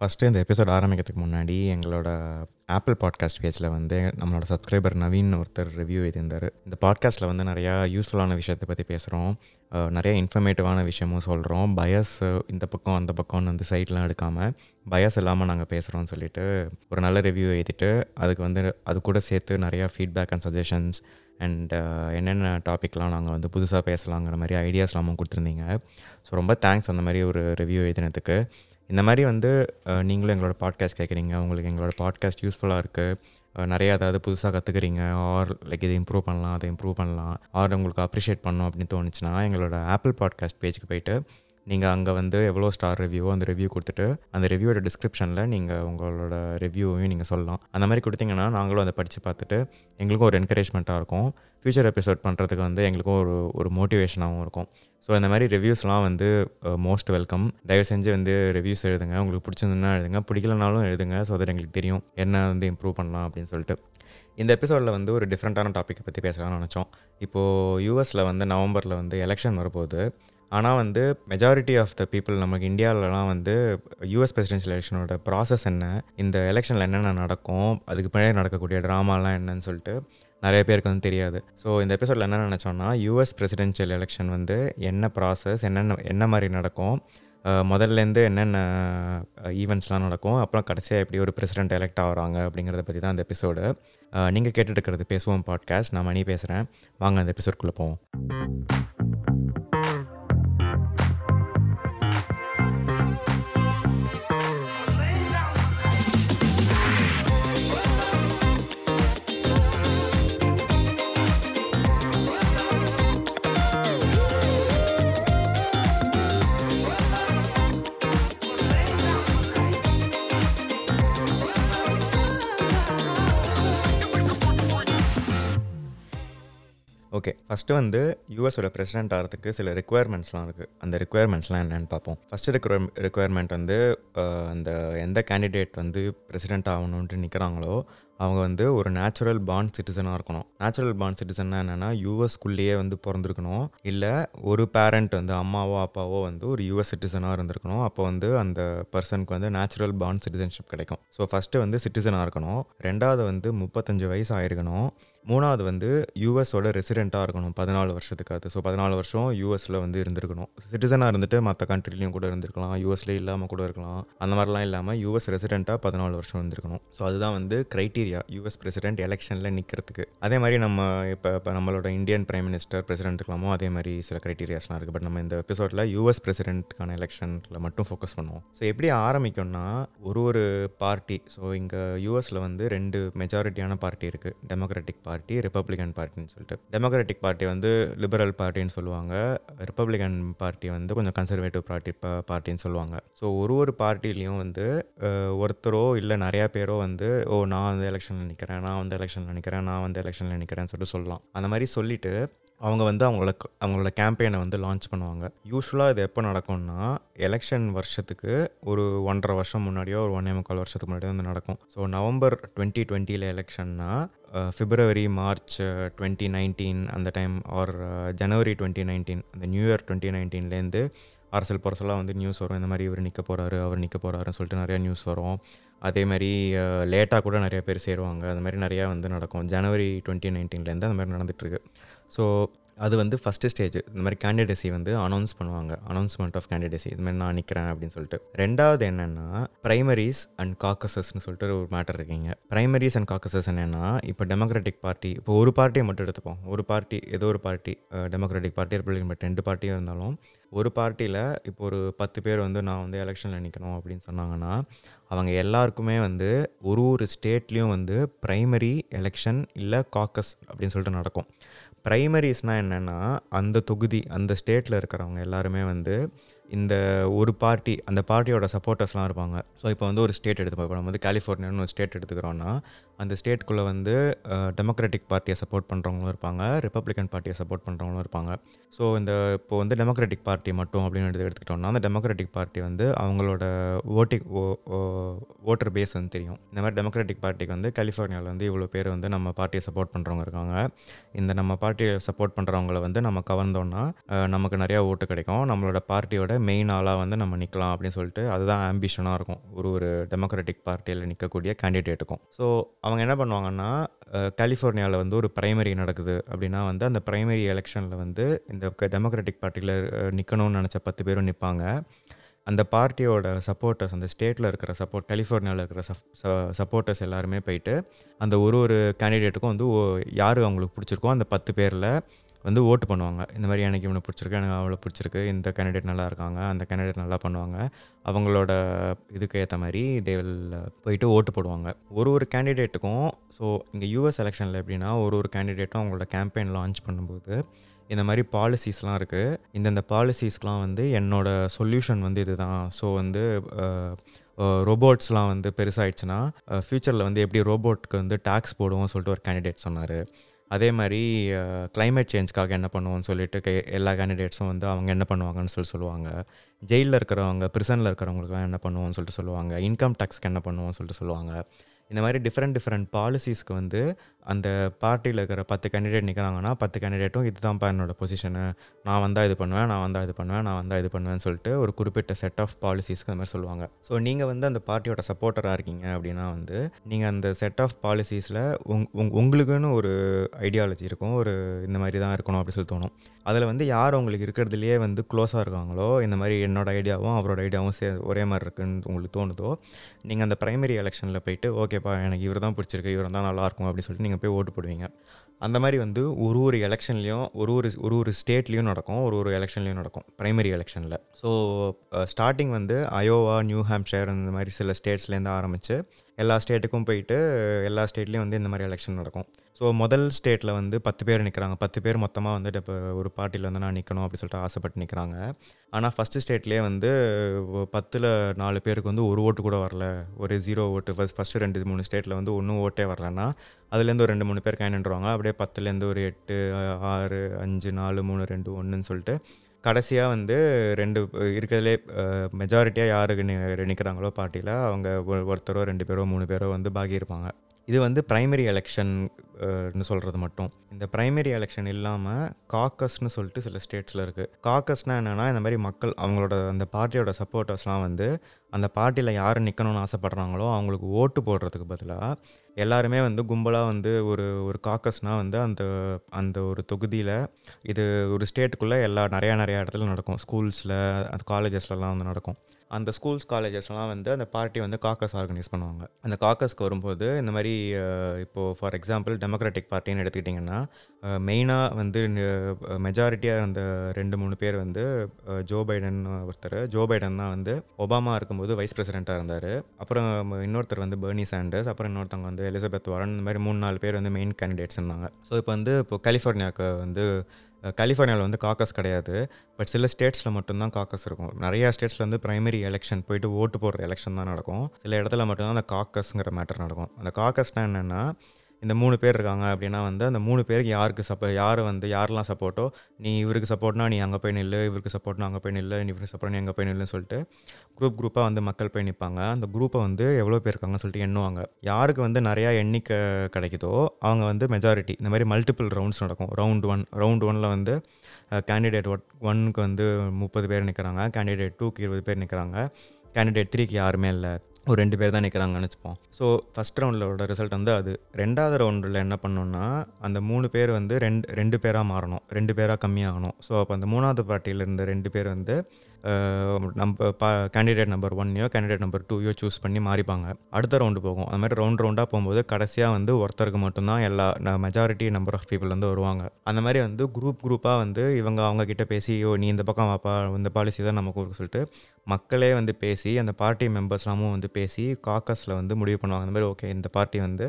First இந்த episode ஆரம்பிக்கிறதுக்கு முன்னாடி எங்களோட ஆப்பிள் பாட்காஸ்ட் பேஜில் வந்து நம்மளோட சப்ஸ்கிரைபர் நவீன் ஒருத்தர் ரிவ்யூ எழுதியிருந்தார். இந்த பாட்காஸ்ட்டில் வந்து நிறையா யூஸ்ஃபுல்லான விஷயத்தை பற்றி பேசுகிறோம் நிறைய இன்ஃபர்மேட்டிவான விஷயமும் சொல்கிறோம் பயஸ் இந்த பக்கம் அந்த பக்கம்னு வந்து சைட்லாம் எடுக்காமல் பயஸ் இல்லாமல் நாங்கள் பேசுகிறோம்னு சொல்லிட்டு ஒரு நல்ல ரிவ்யூ எழுதிட்டு அதுக்கு வந்து அது கூட சேர்த்து நிறையா ஃபீட்பேக் அண்ட் சஜஷன்ஸ் அண்ட் என்னென்ன டாப்பிக்லாம் நாங்கள் வந்து புதுசாக பேசலாங்கிற மாதிரி ஐடியாஸ்லாமும் கொடுத்துருந்தீங்க. ஸோ ரொம்ப தேங்க்ஸ் அந்த மாதிரி ஒரு ரிவ்யூ எழுதினதுக்கு. இந்த மாதிரி வந்து நீங்களும் எங்களோட பாட்காஸ்ட் கேட்குறீங்க உங்களுக்கு எங்களோட பாட்காஸ்ட் யூஸ்ஃபுல்லாக இருக்குது நிறையா ஏதாவது புதுசாக கற்றுக்குறீங்க ஆர் லைக் இதை இம்ப்ரூவ் பண்ணலாம் அதை இம்ப்ரூவ் பண்ணலாம். ஆர் உங்களுக்கு அப்ரிஷியேட் பண்ணணும் அப்படின்னு தோணுச்சுன்னா எங்களோட ஆப்பிள் பாட்காஸ்ட் பேஜுக்கு போயிட்டு நீங்கள் அங்கே வந்து எவ்வளோ ஸ்டார் ரிவ்யூவோ அந்த ரிவ்யூ கொடுத்துட்டு அந்த ரிவ்யூவோட டிஸ்கிரிப்ஷனில் நீங்கள் உங்களோட ரிவ்யூவையும் நீங்கள் சொல்லலாம். அந்த மாதிரி கொடுத்தீங்கன்னா நாங்களும் அதை படித்து பார்த்துட்டு எங்களுக்கும் ஒரு என்கரேஜ்மெண்ட்டாக இருக்கும். ஃப்யூச்சர் எபிசோட் பண்ணுறதுக்கு வந்து எங்களுக்கும் ஒரு ஒரு மோட்டிவேஷனாகவும் இருக்கும். ஸோ இந்த மாதிரி ரிவ்யூஸ்லாம் வந்து மோஸ்ட் வெல்கம் தயவு செஞ்சு வந்து ரிவ்யூஸ் எழுதுங்க. உங்களுக்கு பிடிச்சிருந்ததுன்னா எழுதுங்க. பிடிக்கலனாலும் எழுதுங்க. ஸோ தட் எங்களுக்கு தெரியும். என்ன வந்து இம்ப்ரூவ் பண்ணலாம் அப்படின்னு சொல்லிட்டு. இந்த எபிசோடில் வந்து ஒரு டிஃப்ரெண்ட்டான டாப்பிக்கை பற்றி பேசலாம்னு நினச்சோம். இப்போது யூஎஸில் வந்து நவம்பரில் வந்து எலெக்ஷன் வரும்போது ஆனால் வந்து மெஜாரிட்டி ஆஃப் த பீப்புள் நமக்கு இந்தியாவிலலாம் வந்து யூஎஸ் பிரசிடென்ஷியல் எலெக்ஷனோட ப்ராசஸ் என்ன? இந்த எலெக்ஷனில் என்னென்ன நடக்கும்? அதுக்கு பின்னாடி நடக்கக்கூடிய ட்ராமாலாம் என்னன்னு சொல்லிட்டு நிறைய பேருக்கு வந்து தெரியாது. ஸோ இந்த எபிசோடில் என்ன நினச்சோன்னா யூஎஸ் பிரசிடென்ஷியல் எலெக்ஷன் வந்து என்ன ப்ராசஸ் என்னென்ன என்ன மாதிரி நடக்கும்? முதல்லேருந்து என்னென்ன ஈவெண்ட்ஸ்லாம் நடக்கும்? அப்புறம் கடைசியாக எப்படி ஒரு பிரசிடென்ட் எலெக்ட் ஆகிறாங்க அப்படிங்கிறத பற்றி தான் அந்த எபிசோடு நீங்கள் கேட்டுட்டு இருக்கிறது பேசுவோம் பாட்காஸ்ட் நான் மணி பேசுகிறேன் வாங்க அந்த எபிசோட்குள்ளே போவோம். ஃபஸ்ட்டு வந்து யூஎஸோட பிரசிடென்ட் ஆகிறதுக்கு சில ரெக்குயர்மெண்ட்ஸ்லாம் இருக்குது அந்த ரெக்குயர்மெண்ட்ஸ்லாம் என்னென்னு பார்ப்போம். ஃபஸ்ட்டு ரெக்குயர் ரெக்குயர்மெண்ட் வந்து அந்த எந்த கேண்டிடேட் வந்து பிரசிடென்ட் ஆகணுன்ட்டு நிற்கிறாங்களோ அவங்க வந்து ஒரு நேச்சுரல் பாண்ட் சிட்டிசனாக இருக்கணும். நேச்சுரல் பாண்ட் சிட்டிசன்னா என்னென்னா யூஎஸ்குள்ளேயே வந்து பிறந்திருக்கணும். இல்லை ஒரு பேரண்ட் வந்து அம்மாவோ அப்பாவோ வந்து ஒரு யூஎஸ் சிட்டிசனாக இருந்திருக்கணும். அப்போ வந்து அந்த பர்சனுக்கு வந்து நேச்சுரல் பாண்ட் சிட்டிசன்ஷிப் கிடைக்கும். ஸோ ஃபஸ்ட்டு வந்து சிட்டிசனாக இருக்கணும். ரெண்டாவது வந்து முப்பத்தஞ்சு வயசு ஆயிருக்கணும். மூணாவது வந்து யூஎஸோட ரெசிடெண்ட்டாக இருக்கணும் பதினாலு வருஷத்துக்கு அது ஸோ பதினாலு வருஷம் யூஎஸில் வந்து இருந்திருக்கணும். சிட்டிசனாக இருந்துட்டு மற்ற கண்ட்ரிலையும் கூட இருந்திருக்கலாம். யூஎஸ்லேயே இல்லாமல் கூட இருக்கலாம். அந்த மாதிரிலாம் இல்லாமல் யூஎஸ் ரெசிடெண்ட்டாக பதினாலு வருஷம் இருந்திருக்கணும். ஸோ அதுதான் வந்து க்ரைட்டீரியா யூஎஸ் பிரசிடென்ட் எலெக்ஷனில் நிற்கிறதுக்கு அதே மாதிரி நம்ம இப்போ இப்போ நம்மளோட இந்தியன் பிரைம் மினிஸ்டர் பிரசிடென்ட் இருக்கலாமோ அதே மாதிரி சில க்ரைட்டீரியாஸ்லாம் இருக்குது பட் நம்ம இந்த எபிசோடில் யூஎஸ் பிரசிடென்ட்கான எலெக்ஷனில் மட்டும் ஃபோக்கஸ் பண்ணுவோம். ஸோ எப்படி ஆரம்பிக்கும்னா ஒரு ஒரு பார்ட்டி ஸோ இங்கே யூஎஸில் வந்து ரெண்டு மெஜாரிட்டியான பார்ட்டி இருக்குது டெமோக்ராட்டிக் பார்ட்டி ரிப்பப்ளிகன் பார்ட்டின்னு சொல்லிட்டு. டெமோக்ராட்டிக் பார்ட்டி வந்து லிபரல் பார்ட்டின்னு சொல்லுவாங்க. ரிப்பப்ளிகன் பார்ட்டி வந்து கொஞ்சம் கன்சர்வேட்டிவ் பார்ட்டி பார்ட்டின்னு சொல்லுவாங்க. ஸோ ஒரு ஒரு பார்ட்டிலையும் வந்து ஒருத்தரோ இல்லை நிறையா பேரோ வந்து ஓ நான் வந்து எலெக்ஷனில் நிற்கிறேன் நான் வந்து எலெக்ஷனில் நிற்கிறேன் நான் வந்து எலெக்ஷனில் நிற்கிறேன்னு சொல்லிட்டு சொல்லலாம். அந்த மாதிரி சொல்லிட்டு அவங்க வந்து அவங்களோட அவங்களோட கேம்பெயினை வந்து லான்ச் பண்ணுவாங்க. யூஸ்வலாக இது எப்போ நடக்கும்னா எலெக்ஷன் வருஷத்துக்கு ஒரு ஒன்றரை வருஷம் முன்னாடியோ ஒரு ஒன்றே முக்கால் வருஷத்துக்கு முன்னாடியோ வந்து நடக்கும். ஸோ நவம்பர் டுவெண்ட்டி டுவெண்ட்டியில் எலெக்ஷன்னா ஃபிப்ரவரி மார்ச் டுவெண்ட்டி நைன்டீன் அந்த time or January twenty nineteen அந்த நியூ இயர் டுவெண்ட்டி நைன்டீன்லேருந்து அரசியல் புரசலாக வந்து நியூஸ் வரும். இந்த மாதிரி இவர் நிற்க போகிறாரு அவர் நிற்க போகிறாருன்னு சொல்லிட்டு நிறையா நியூஸ் வரும். அதே மாதிரி லேட்டாக கூட நிறைய பேர் சேருவாங்க. அந்த மாதிரி நிறையா வந்து நடக்கும். ஜனவரி டுவெண்ட்டி நைன்டீன்லேருந்து அந்த மாதிரி நடந்துகிட்ருக்கு ஸோ அது வந்து ஃபஸ்ட்டு ஸ்டேஜ் இந்த மாதிரி கேண்டிடேசி வந்து அனௌன்ஸ் பண்ணுவாங்க. அனௌன்ஸ்மெண்ட் ஆஃப் கேண்டிடேசி இது மாதிரி நான் நிற்கிறேன் அப்படின்னு சொல்லிட்டு. ரெண்டாவது என்னென்னா ப்ரைமரிஸ் அண்ட் காக்கசஸ்னு சொல்லிட்டு ஒரு மேட்டர் இருக்கீங்க. ப்ரைமரிஸ் அண்ட் காக்கசஸ் என்னென்னா இப்போ டெமோக்ராட்டிக் பார்ட்டி இப்போ ஒரு பார்ட்டியை மட்டும் எடுத்துப்போம். ஒரு பார்ட்டி ஏதோ ஒரு party democratic party republican party ரெண்டு பார்ட்டியும் இருந்தாலும் ஒரு பார்ட்டியில் இப்போ ஒரு பத்து பேர் வந்து நான் வந்து எலெக்ஷனில் நிற்கணும் அப்படின்னு சொன்னாங்கன்னா அவங்க எல்லாருக்குமே வந்து ஒரு ஒரு ஸ்டேட்லேயும் வந்து ப்ரைமரி எலெக்ஷன் இல்லை காக்கஸ் அப்படின்னு சொல்லிட்டு நடக்கும். ப்ரைமரிஸ்னால் என்னென்னா அந்த தொகுதி அந்த ஸ்டேட்டில் இருக்கிறவங்க எல்லாருமே வந்து இந்த ஒரு பார்ட்டி அந்த பார்ட்டியோட சப்போர்ட்டர்ஸ்லாம் இருப்பாங்க. ஸோ இப்போ வந்து ஒரு ஸ்டேட் எடுத்துப்போம் இப்போ நம்ம வந்து கலிஃபோர்னியான்னு ஒரு ஸ்டேட் எடுத்துக்கிறோன்னா அந்த ஸ்டேட்டுக்குள்ளே வந்து டெமோக்ராட்டிக் பார்ட்டியை சப்போர்ட் பண்ணுறவங்களும் இருப்பாங்க ரிப்பப்ளிகன் பார்ட்டியை சப்போர்ட் பண்ணுறவங்களும் இருப்பாங்க. ஸோ இந்த இப்போ வந்து டெமோக்ராட்டிக் பார்ட்டி மட்டும் அப்படின்னு எடுத்து எடுத்துக்கிட்டோம்னா அந்த டெமோக்ராட்டிக் பார்ட்டி வந்து அவங்களோட ஓட்டிங் ஓட்டர் பேஸ் வந்து தெரியும். இந்த மாதிரி டெமோக்ராட்டிக் பார்ட்டிக்கு வந்து கலிஃபோர்னியாவில் வந்து இவ்வளோ பேர் வந்து நம்ம பார்ட்டியை சப்போர்ட் பண்ணுறவங்க இருக்காங்க. இந்த நம்ம பார்ட்டியை சப்போர்ட் பண்ணுறவங்கள வந்து நம்ம கவர்ந்தோன்னா நமக்கு நிறையா ஓட்டு கிடைக்கும். நம்மளோட பார்ட்டியோட மெயின் ஆளாக வந்து நம்ம நிற்கலாம் அப்படின்னு சொல்லிட்டு அதுதான் ஆம்பிஷனாக இருக்கும். ஒரு ஒரு டெமோக்ராட்டிக் பார்ட்டியில் நிற்கக்கூடிய கேண்டிடேட்டுக்கும் ஸோ அவங்க என்ன பண்ணுவாங்கன்னா கலிஃபோர்னியாவில் வந்து ஒரு ப்ரைமரி நடக்குது அப்படின்னா வந்து அந்த ப்ரைமரி எலெக்ஷனில் வந்து இந்த டெமோக்ராட்டிக் பார்ட்டியில் நிற்கணும்னு நினச்ச பத்து பேரும் நிற்பாங்க அந்த பார்ட்டியோட சப்போர்ட்டர்ஸ் அந்த ஸ்டேட்டில் இருக்கிற சப்போர்ட் கலிஃபோர்னியாவில் இருக்கிற சப்போர்ட்டர்ஸ் எல்லாருமே போயிட்டு அந்த ஒரு ஒரு கேண்டிடேட்டுக்கும் வந்து யார் அவங்களுக்கு பிடிச்சிருக்கோ அந்த பத்து பேரில் வந்து ஓட்டு பண்ணுவாங்க. இந்த மாதிரி எனக்கு இவனை பிடிச்சிருக்கு எனக்கு அவ்வளோ பிடிச்சிருக்கு இந்த கேண்டிடேட் நல்லா இருக்காங்க அந்த கேண்டிடேட் நல்லா பண்ணுவாங்க. அவங்களோட இதுக்கு ஏற்ற மாதிரி தேவில் போயிட்டு ஓட்டு போடுவாங்க. ஒரு ஒரு கேண்டிடேட்டுக்கும் ஸோ இங்கே யூஎஸ் எலெக்ஷனில் எப்படின்னா ஒரு ஒரு கேண்டிடேட்டும் அவங்களோட கேம்பெயின் லான்ச் பண்ணும்போது இந்த மாதிரி பாலிசிஸ்லாம் இருக்குது இந்தந்த பாலிசிஸ்க்கெலாம் வந்து என்னோட சொல்யூஷன் வந்து இதுதான். ஸோ வந்து ரோபோட்ஸ்லாம் வந்து பெருசாகிடுச்சுன்னா ஃப்யூச்சரில் வந்து எப்படி ரோபோட்க்கு வந்து டேக்ஸ் போடுவோம் சொல்லிட்டு ஒரு கேண்டிடேட் சொன்னார். அதே மாதிரி கிளைமேட் சேஞ்சுக்காக என்ன பண்ணுவோம்னு சொல்லிட்டு எல்லா கேண்டிடேட்ஸும் வந்து அவங்க என்ன பண்ணுவாங்கன்னு சொல்லி சொல்லுவாங்க. ஜெயிலில் இருக்கிறவங்க ப்ரிசனில் இருக்கிறவங்களுக்குலாம் என்ன பண்ணுவோம்னு சொல்லிட்டு சொல்லுவாங்க. இன்கம் டேக்ஸ்க்கு என்ன பண்ணுவோம்னு சொல்லிட்டு சொல்லுவாங்க. இந்த மாதிரி டிஃப்ரெண்ட் டிஃப்ரெண்ட் பாலிசிஸ்க்கு வந்து அந்த பார்ட்டியில் இருக்கிற பத்து கேண்டிடேட் நிற்கிறாங்கன்னா பத்து கேண்டிடேட்டும் இதுதான்ப்பா என்னோடய பொசிஷனு நான் வந்தால் இது பண்ணுவேன் நான் வந்தால் இது பண்ணுவேன் நான் வந்தால் இது பண்ணுவேன்னு சொல்லிட்டு ஒரு குறிப்பிட்ட செட் ஆஃப் பாலிசிஸ்க்கு அந்த மாதிரி சொல்லுவாங்க. ஸோ நீங்கள் வந்து அந்த பார்ட்டியோட சப்போர்ட்டராக இருக்கீங்க அப்படின்னா வந்து நீங்கள் அந்த செட் ஆஃப் பாலிசிஸில் உங் உங் உங்களுக்குன்னு ஒரு ஐடியாலஜி இருக்கும் ஒரு இந்த மாதிரி தான் இருக்கணும் அப்படி சொல்லி தோணும். அதில் வந்து யார் உங்களுக்கு இருக்கிறதுலையே வந்து க்ளோஸாக இருக்காங்களோ இந்த மாதிரி என்னோடய ஐடியாவும் அவரோட ஐடியாவும் சே ஒரே மாதிரி இருக்குன்னு உங்களுக்கு தோணுதோ நீங்கள் அந்த ப்ரைமரி எலெக்ஷனில் போயிட்டு ஓகேப்பா எனக்கு இவர் தான் பிடிச்சிருக்கு இவர் தான் நல்லாயிருக்கும் அப்படின்னு சொல்லிட்டு நீங்கள் போய் ஓட்டு போடுவீங்க. அந்த மாதிரி வந்து ஒரு ஒரு எலெக்ஷன்லேயும் ஒரு ஒரு ஒரு ஒரு ஸ்டேட்லேயும் நடக்கும் ஒரு ஒரு எலெக்ஷன்லேயும் நடக்கும் ப்ரைமரி எலெக்ஷனில். ஸோ ஸ்டார்டிங் வந்து அயோவா நியூ ஹாம்ஷயர் இந்த மாதிரி சில ஸ்டேட்ஸ்லேருந்து ஆரம்பித்து எல்லா ஸ்டேட்டுக்கும் போயிட்டு எல்லா ஸ்டேட்லேயும் வந்து இந்த மாதிரி எலெக்ஷன் நடக்கும். ஸோ முதல் ஸ்டேட்டில் வந்து பத்து பேர் நிற்கிறாங்க பத்து பேர் மொத்தமாக வந்துட்டு இப்போ ஒரு பார்ட்டியில் வந்து நான் நிற்கணும் அப்படி சொல்லிட்டு ஆசைப்பட்டு நிற்கிறாங்க ஆனால் ஃபஸ்ட்டு ஸ்டேட்லேயே வந்து பத்தில் நாலு பேருக்கு வந்து ஒரு ஓட்டு கூட வரல. ஒரு ஜீரோ ஓட்டு. ஃபஸ்ட் ஃபஸ்ட்டு ரெண்டு மூணு ஸ்டேட்டில் வந்து ஒன்றும் ஓட்டே வரலன்னா அதுலேருந்து ஒரு ரெண்டு மூணு பேர் கேண்டுருவாங்க அப்படியே பத்துலேருந்து ஒரு எட்டு ஆறு அஞ்சு நாலு மூணு ரெண்டு ஒன்றுன்னு சொல்லிட்டு கடைசியாக வந்து ரெண்டு இருக்கிறதுலே மெஜாரிட்டியாக யாருக்கு நிற்கிறாங்களோ பார்ட்டியில் அவங்க ஒருத்தரோ ரெண்டு பேரோ மூணு பேரோ வந்து பாகி இருப்பாங்க இது வந்து ப்ரைமரி எலெக்ஷன் சொல்கிறது மட்டும். இந்த ப்ரைமரி எலெக்ஷன் இல்லாமல் காக்கஸ்னு சொல்லிட்டு சில ஸ்டேட்ஸில் இருக்குது காக்கஸ்னால் என்னென்னா இந்த மாதிரி மக்கள் அவங்களோட அந்த பார்ட்டியோட சப்போர்ட்டர்ஸ்லாம் வந்து அந்த பார்ட்டியில் யார் நிற்கணும்னு ஆசைப்பட்றாங்களோ அவங்களுக்கு ஓட்டு போடுறதுக்கு பதிலாக எல்லாருமே வந்து கும்பலாக வந்து ஒரு ஒரு காக்கஸ்னால் வந்து அந்த அந்த ஒரு தொகுதியில் இது ஒரு ஸ்டேட்டுக்குள்ளே எல்லா நிறையா நிறையா இடத்துல நடக்கும். ஸ்கூல்ஸில் அந்த காலேஜஸ்லலாம் வந்து நடக்கும். அந்த ஸ்கூல்ஸ் காலேஜஸ்லாம் வந்து அந்த பார்ட்டி வந்து காக்கஸ் ஆர்கனைஸ் பண்ணுவாங்க. அந்த காக்கஸ்க்கு வரும்போது இந்த மாதிரி இப்போது ஃபார் எக்ஸாம்பிள் டெமோக்ராட்டிக் பார்ட்டின்னு எடுத்துக்கிட்டிங்கன்னா மெயினாக வந்து மெஜாரிட்டியாக இருந்த ரெண்டு மூணு பேர் வந்து ஜோ பைடன் ஒருத்தர். ஜோ பைடன் தான் வந்து ஒபாமா இருக்கும்போது வைஸ் பிரசிடெண்ட்டாக இருந்தார். அப்புறம் இன்னொருத்தர் வந்து பெர்னி சாண்டர்ஸ். அப்புறம் இன்னொருத்தவங்க வந்து எலிசபெத் வாரன். இந்த மாதிரி மூணு நாலு பேர் வந்து மெயின் கேண்டிடேட்ஸ் இருந்தாங்க. ஸோ இப்போ வந்து இப்போ கலிஃபோர்னியாவுக்கு வந்து கலிஃபோர்னியாவில் வந்து காக்கஸ் கிடையாது. பட் சில ஸ்டேட்ஸில் மட்டும்தான் காக்கஸ் இருக்கும். நிறையா ஸ்டேட்ஸில் வந்து ப்ரைமரி எலெக்ஷன் போயிட்டு ஓட்டு போடுற எலெக்ஷன் தான் நடக்கும். சில இடத்துல மட்டும்தான் அந்த காக்கஸ்ங்கிற மேட்டர் நடக்கும். அந்த காக்கஸ்னால் என்னென்னா இந்த மூணு பேர் இருக்காங்க அப்படின்னா வந்து அந்த மூணு பேருக்கு யாருக்கு சப்போ யார் வந்து யாரெல்லாம் சப்போர்ட்டோ நீ இவருக்கு சப்போர்ட்னா நீ அங்கே போய் நில்லு இவருக்கு சப்போர்ட்னா அங்கே போய் நில்லு நீ இவருக்கு சப்போர்ட் நீ அங்கே போய் நில்லுன்னு சொல்லிட்டு குரூப் குரூப்பாக வந்து மக்கள் போய் நிற்பாங்க அந்த குரூப்பை வந்து எவ்வளோ பேர் இருக்காங்கன்னு சொல்லிட்டு எண்ணுவாங்க. யாருக்கு வந்து நிறையா எண்ணிக்கை கிடைக்குதோ அவங்க வந்து மெஜாரிட்டி இந்த மாதிரி மல்டிபிள் ரவுண்ட்ஸ் நடக்கும். ரவுண்ட் ஒன் ரவுண்ட் ஒனில் வந்து கேண்டிடேட் ஒன்னுக்கு வந்து முப்பது பேர் நிற்கிறாங்க கேண்டிடேட் டூக்கு இருபது பேர் நிற்கிறாங்க கேண்டிடேட் த்ரீக்கு யாருமே இல்லை. ஒரு ரெண்டு பேர் தான் நிற்கிறாங்கன்னு வச்சுப்போம். ஸோ ஃபஸ்ட் ரவுண்டோட ரிசல்ட் வந்து அது. ரெண்டாவது ரவுண்டில் என்ன பண்ணோன்னா அந்த மூணு பேர் வந்து ரெண்டு ரெண்டு பேராக மாறணும். ரெண்டு பேராக கம்மியாகணும். ஸோ அப்போ அந்த மூணாவது பார்ட்டியில் இருந்த ரெண்டு பேர் வந்து நம்ம பா கேண்டிடேட் நம்பர் ஒன்னையோ கேண்டிடேட் நம்பர் டூயோ சூஸ் பண்ணி மாறிப்பாங்க. அடுத்த ரவுண்டு போகும். அது மாதிரி ரவுண்ட் ரவுண்டாக போகும்போது கடைசியாக வந்து ஒருத்தருக்கு மட்டும்தான் எல்லா மெஜாரிட்டி நம்பர் ஆஃப் பீப்புள் வந்து வருவாங்க. அந்த மாதிரி வந்து குரூப் குரூப்பாக வந்து இவங்க அவங்க கிட்ட பேசி ஓ நீ இந்த பக்கம் வாப்பா இந்த பாலிசி தான் நமக்கு கொடுக்க சொல்லிட்டு மக்களே வந்து பேசி அந்த பார்ட்டி மெம்பர்ஸ்லாமும் வந்து பேசி காக்கஸில் வந்து முடிவு பண்ணுவாங்க. அந்த மாதிரி ஓகே இந்த பார்ட்டி வந்து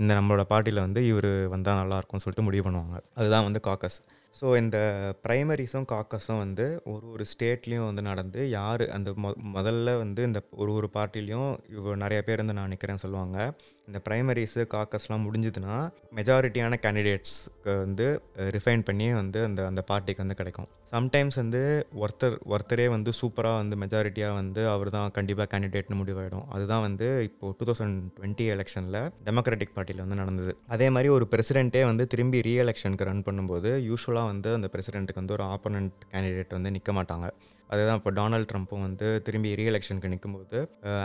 இந்த நம்மளோட பார்ட்டியில் வந்து இவர் வந்தால் நல்லாயிருக்கும்னு சொல்லிட்டு முடிவு பண்ணுவாங்க. அதுதான் வந்து காக்கஸ் ஸோ இந்த ப்ரைமரிஸும் காக்கஸும் வந்து ஒரு ஒரு ஸ்டேட்லேயும் வந்து நடந்து யார் அந்த மொ முதல்ல வந்து இந்த ஒரு ஒரு பார்ட்டிலையும் இவ்வளோ நிறைய பேர் வந்து நான் நிற்கிறேன்னு சொல்லுவாங்க. இந்த ப்ரைமரிஸு காக்கஸ்லாம் முடிஞ்சதுன்னா மெஜாரிட்டியான கேண்டிடேட்ஸ்க்கு வந்து ரிஃபைன் பண்ணி வந்து அந்த அந்த பார்ட்டிக்கு வந்து கிடைக்கும். சம்டைம்ஸ் வந்து ஒருத்தர் ஒருத்தரே வந்து சூப்பராக வந்து மெஜாரிட்டியாக வந்து அவர் தான் கண்டிப்பாக கேண்டிடேட்னு முடிவாயிடும். அதுதான் வந்து இப்போது டூ தௌசண்ட் டுவெண்ட்டி எலெக்ஷனில் டெமோக்ராட்டிக் பார்ட்டியில் வந்து நடந்தது. அதே மாதிரி ஒரு பிரசிடென்ட்டே வந்து திரும்பி ரீஎலெக்ஷனுக்கு ரன் பண்ணும்போது யூஸ்வலாக வந்து அந்த பிரசிடென்ட்டுக்கு வந்து ஒரு ஆப்போனண்ட் கேண்டிடேட் வந்து நிற்க மாட்டாங்க. அதுதான் இப்போ டொனால்ட் ட்ரம்ப்பும் வந்து திரும்பி ரீஎலெக்ஷனுக்கு நிற்கும்போது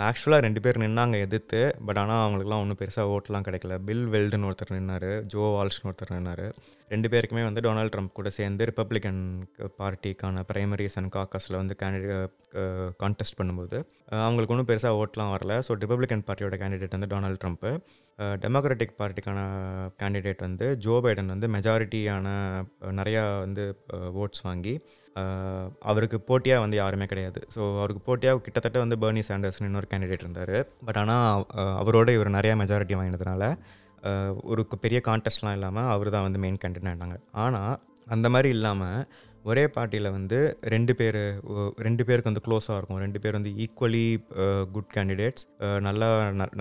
ஆக்சுவலாக ரெண்டு பேர் நின்னாங்க எதிர்த்து பட் ஆனால் அவங்களுக்குலாம் ஒன்றும் பெருசாக ஓட்டெலாம் கிடைக்கல. பில் வெல்டுன்னு ஒருத்தர் நின்னார் ஜோ வால்ஸ்னு ஒருத்தர் நின்னார். ரெண்டு பேருக்குமே வந்து டொனால்ட் ட்ரம்ப் கூட சேர்ந்து ரிப்பப்ளிகன் பார்ட்டிக்கான பிரைமரிஸ் அண்ட் காக்கஸில் வந்து கேண்டிடேட் கான்டெஸ்ட் பண்ணும்போது அவங்களுக்கு ஒன்றும் பெருசாக ஓட்டெலாம் வரல. ஸோ ரிப்பப்ளிகன் பார்ட்டியோட கேண்டிடேட் வந்து டொனால்ட் ட்ரம்ப்பு டெமோக்ராட்டிக் பார்ட்டிக்கான கேண்டிடேட் வந்து ஜோ பைடன் வந்து மெஜாரிட்டியான நிறையா வந்து ஓட்ஸ் வாங்கி அவருக்கு போட்டியாக வந்து யாருமே கிடையாது. ஸோ அவருக்கு போட்டியாக கிட்டத்தட்ட வந்து பர்னி சாண்டர்ஸ்னு இன்னொரு கேண்டிடேட் இருந்தார். பட் ஆனால் அவரோட இவர் நிறையா மெஜாரிட்டி வாங்கினதுனால ஒரு பெரிய கான்டெஸ்ட்லாம் இல்லாமல் அவர் தான் வந்து மெயின் கேண்டிடேட் ஆனாங்க ஆனால் அந்த மாதிரி இல்லாமல் ஒரே பார்ட்டியில் வந்து ரெண்டு பேர் ரெண்டு பேருக்கு வந்து க்ளோஸாக இருக்கும். ரெண்டு பேர் வந்து ஈக்குவலி குட் கேண்டிடேட்ஸ் நல்லா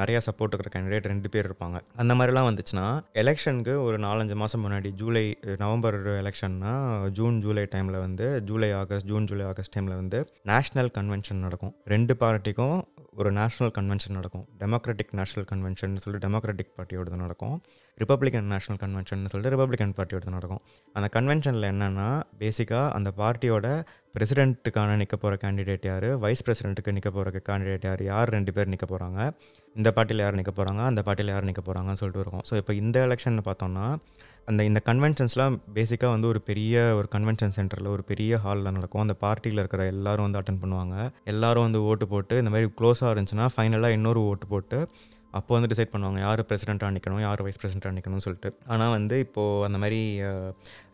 நிறையா சப்போர்ட் இருக்கிற கேண்டிடேட் ரெண்டு பேர் இருப்பாங்க. அந்த மாதிரிலாம் வந்துச்சுன்னா எலெக்ஷனுக்கு ஒரு நாலஞ்சு மாதம் முன்னாடி ஜூலை நவம்பர் எலெக்ஷன்னா ஜூன் ஜூலை டைமில் வந்து July August June July August டைமில் வந்து நேஷ்னல் கன்வென்ஷன் நடக்கும். ரெண்டு பார்ட்டிக்கும் ஒரு நேஷ்னல் கன்வென்ஷன் நடக்கும். டெமோக்ராட்டிக் நேஷனல் கன்வென்ஷன் சொல்லிட்டு டெமோக்ராட்டிக் பார்ட்டியோட நடக்கும். ரிப்பப்ளிகன் நேஷனல் கன்வென்ஷன் சொல்லிட்டு ரிப்பப்ளிகன் பார்ட்டியோட நடக்கும். அந்த கன்வென்ஷனில் என்னென்னா பேசிக்காக அந்த பார்ட்டியோட பிரசிடென்ட்டுக்கான நிற்க போகிற கேண்டிடேட் யார் வைஸ் பிரசிடென்ட்டுக்கு நிற்க போகிற கேண்டிடேட் யார் யார் ரெண்டு பேர் நிற்க போகிறாங்க இந்த பார்ட்டியில் யார் நிற்க போகிறாங்க அந்த பார்ட்டியில் யார் நிற்க போகிறாங்கன்னு சொல்லிட்டு இருக்கும். ஸோ இப்போ இந்த எலெக்ஷன் பார்த்தோம்னா அந்த இந்த கன்வென்ஷன்ஸ்லாம் பேசிக்காக வந்து ஒரு பெரிய ஒரு கன்வென்ஷன் சென்டரில் ஒரு பெரிய ஹாலில் நடக்கும். அந்த பார்ட்டியில் இருக்கிற எல்லாரும் வந்து அட்டன் பண்ணுவாங்க. எல்லாரும் வந்து ஓட்டு போட்டு இந்த மாதிரி க்ளோஸாக இருந்துச்சுன்னா ஃபைனலாக இன்னொரு ஓட்டு போட்டு அப்போ வந்து டிசைட் பண்ணுவாங்க யார் பிரசிடெண்ட்டாக நிற்கணும் யார் வைஸ் பிரசிடெண்ட்டாக நிற்கணும்னு சொல்லிட்டு. ஆனால் வந்து இப்போது அந்த மாதிரி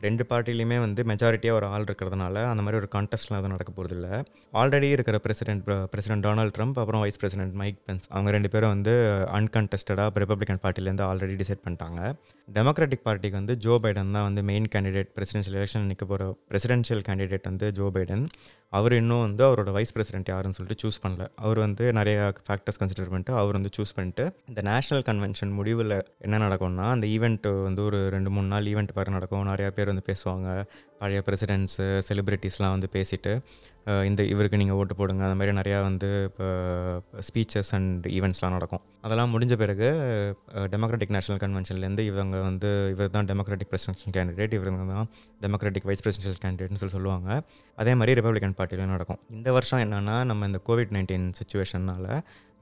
ரெண்டு பார்ட்டிலையுமே வந்து மெஜாரிட்டியாக ஒரு ஆள் இருக்கிறதுனால அந்த மாதிரி ஒரு கான்டெஸ்ட்லாம் எதுவும் நடக்க போகிறது இல்லை. ஆல்ரெடி இருக்கிற பிரசிடென்ட் பிரசிடென்ட் டொனால்ட் ட்ரம்ப் அப்புறம் வைஸ் பிரசிடென்ட் மைக் பென்ஸ் அவங்க ரெண்டு பேரும் வந்து அன்கன்டெஸ்டடாக ரிப்பப்ளிகன் பார்ட்டிலேருந்து ஆல்ரெடி டிசைட் பண்ணிட்டாங்க. டெமோக்ராட்டிக் பார்ட்டிக்கு வந்து ஜோ பைடன் தான் வந்து மெயின் கேண்டிடேட் பிரசிடென்ஷியல் எலெக்ஷன் நிற்க போகிற பிரசிடென்ஷியல் கேண்டிடேட் வந்து ஜோ பைடன் அவர் இன்னும் வந்து அவரோட வைஸ் பிரசிடென்ட் யாருன்னு சொல்லிட்டு சூஸ் பண்ணல. அவர் வந்து நிறைய ஃபேக்டர்ஸ் கன்சிடர் பண்ணிட்டு அவர் வந்து சூஸ் பண்ணிட்டு இந்த நேஷனல் கன்வென்ஷன் முடிவில் என்ன நடக்கும்னா அந்த ஈவெண்ட் வந்து ஒரு ரெண்டு மூணு நாள் ஈவெண்ட் பாரு நடக்கும். நிறையா பேர் வந்து பேசுவாங்க. பழைய பிரசிடென்ட்ஸு செலிப்ரிட்டிஸ்லாம் வந்து பேசிட்டு இந்த இவருக்கு நீங்கள் ஓட்டு போடுங்க. அந்த மாதிரி நிறையா வந்து இப்போ ஸ்பீச்சஸ் அண்ட் ஈவெண்ட்ஸ்லாம் நடக்கும். அதெல்லாம் முடிஞ்ச பிறகு டெமோக்ராட்டிக் நேஷனல் கன்வென்ஷன்லேருந்து இவங்க வந்து இவர் தான் டெமோக்ராட்டிக் பிரசிடென்ஷியல் கேண்டிடேட் இவங்க தான் டெமோக்ராட்டிக் வைஸ் பிரசிடென்ஷியல் கேண்டிடேட்னு சொல்லி சொல்லுவாங்க. அதே மாதிரி ரிப்பப்ளிகன் பார்ட்டியில் நடக்கும். இந்த வருஷம் என்னென்னா நம்ம இந்த கோவிட் நைன்டீன் சுச்சுவேஷன்னால்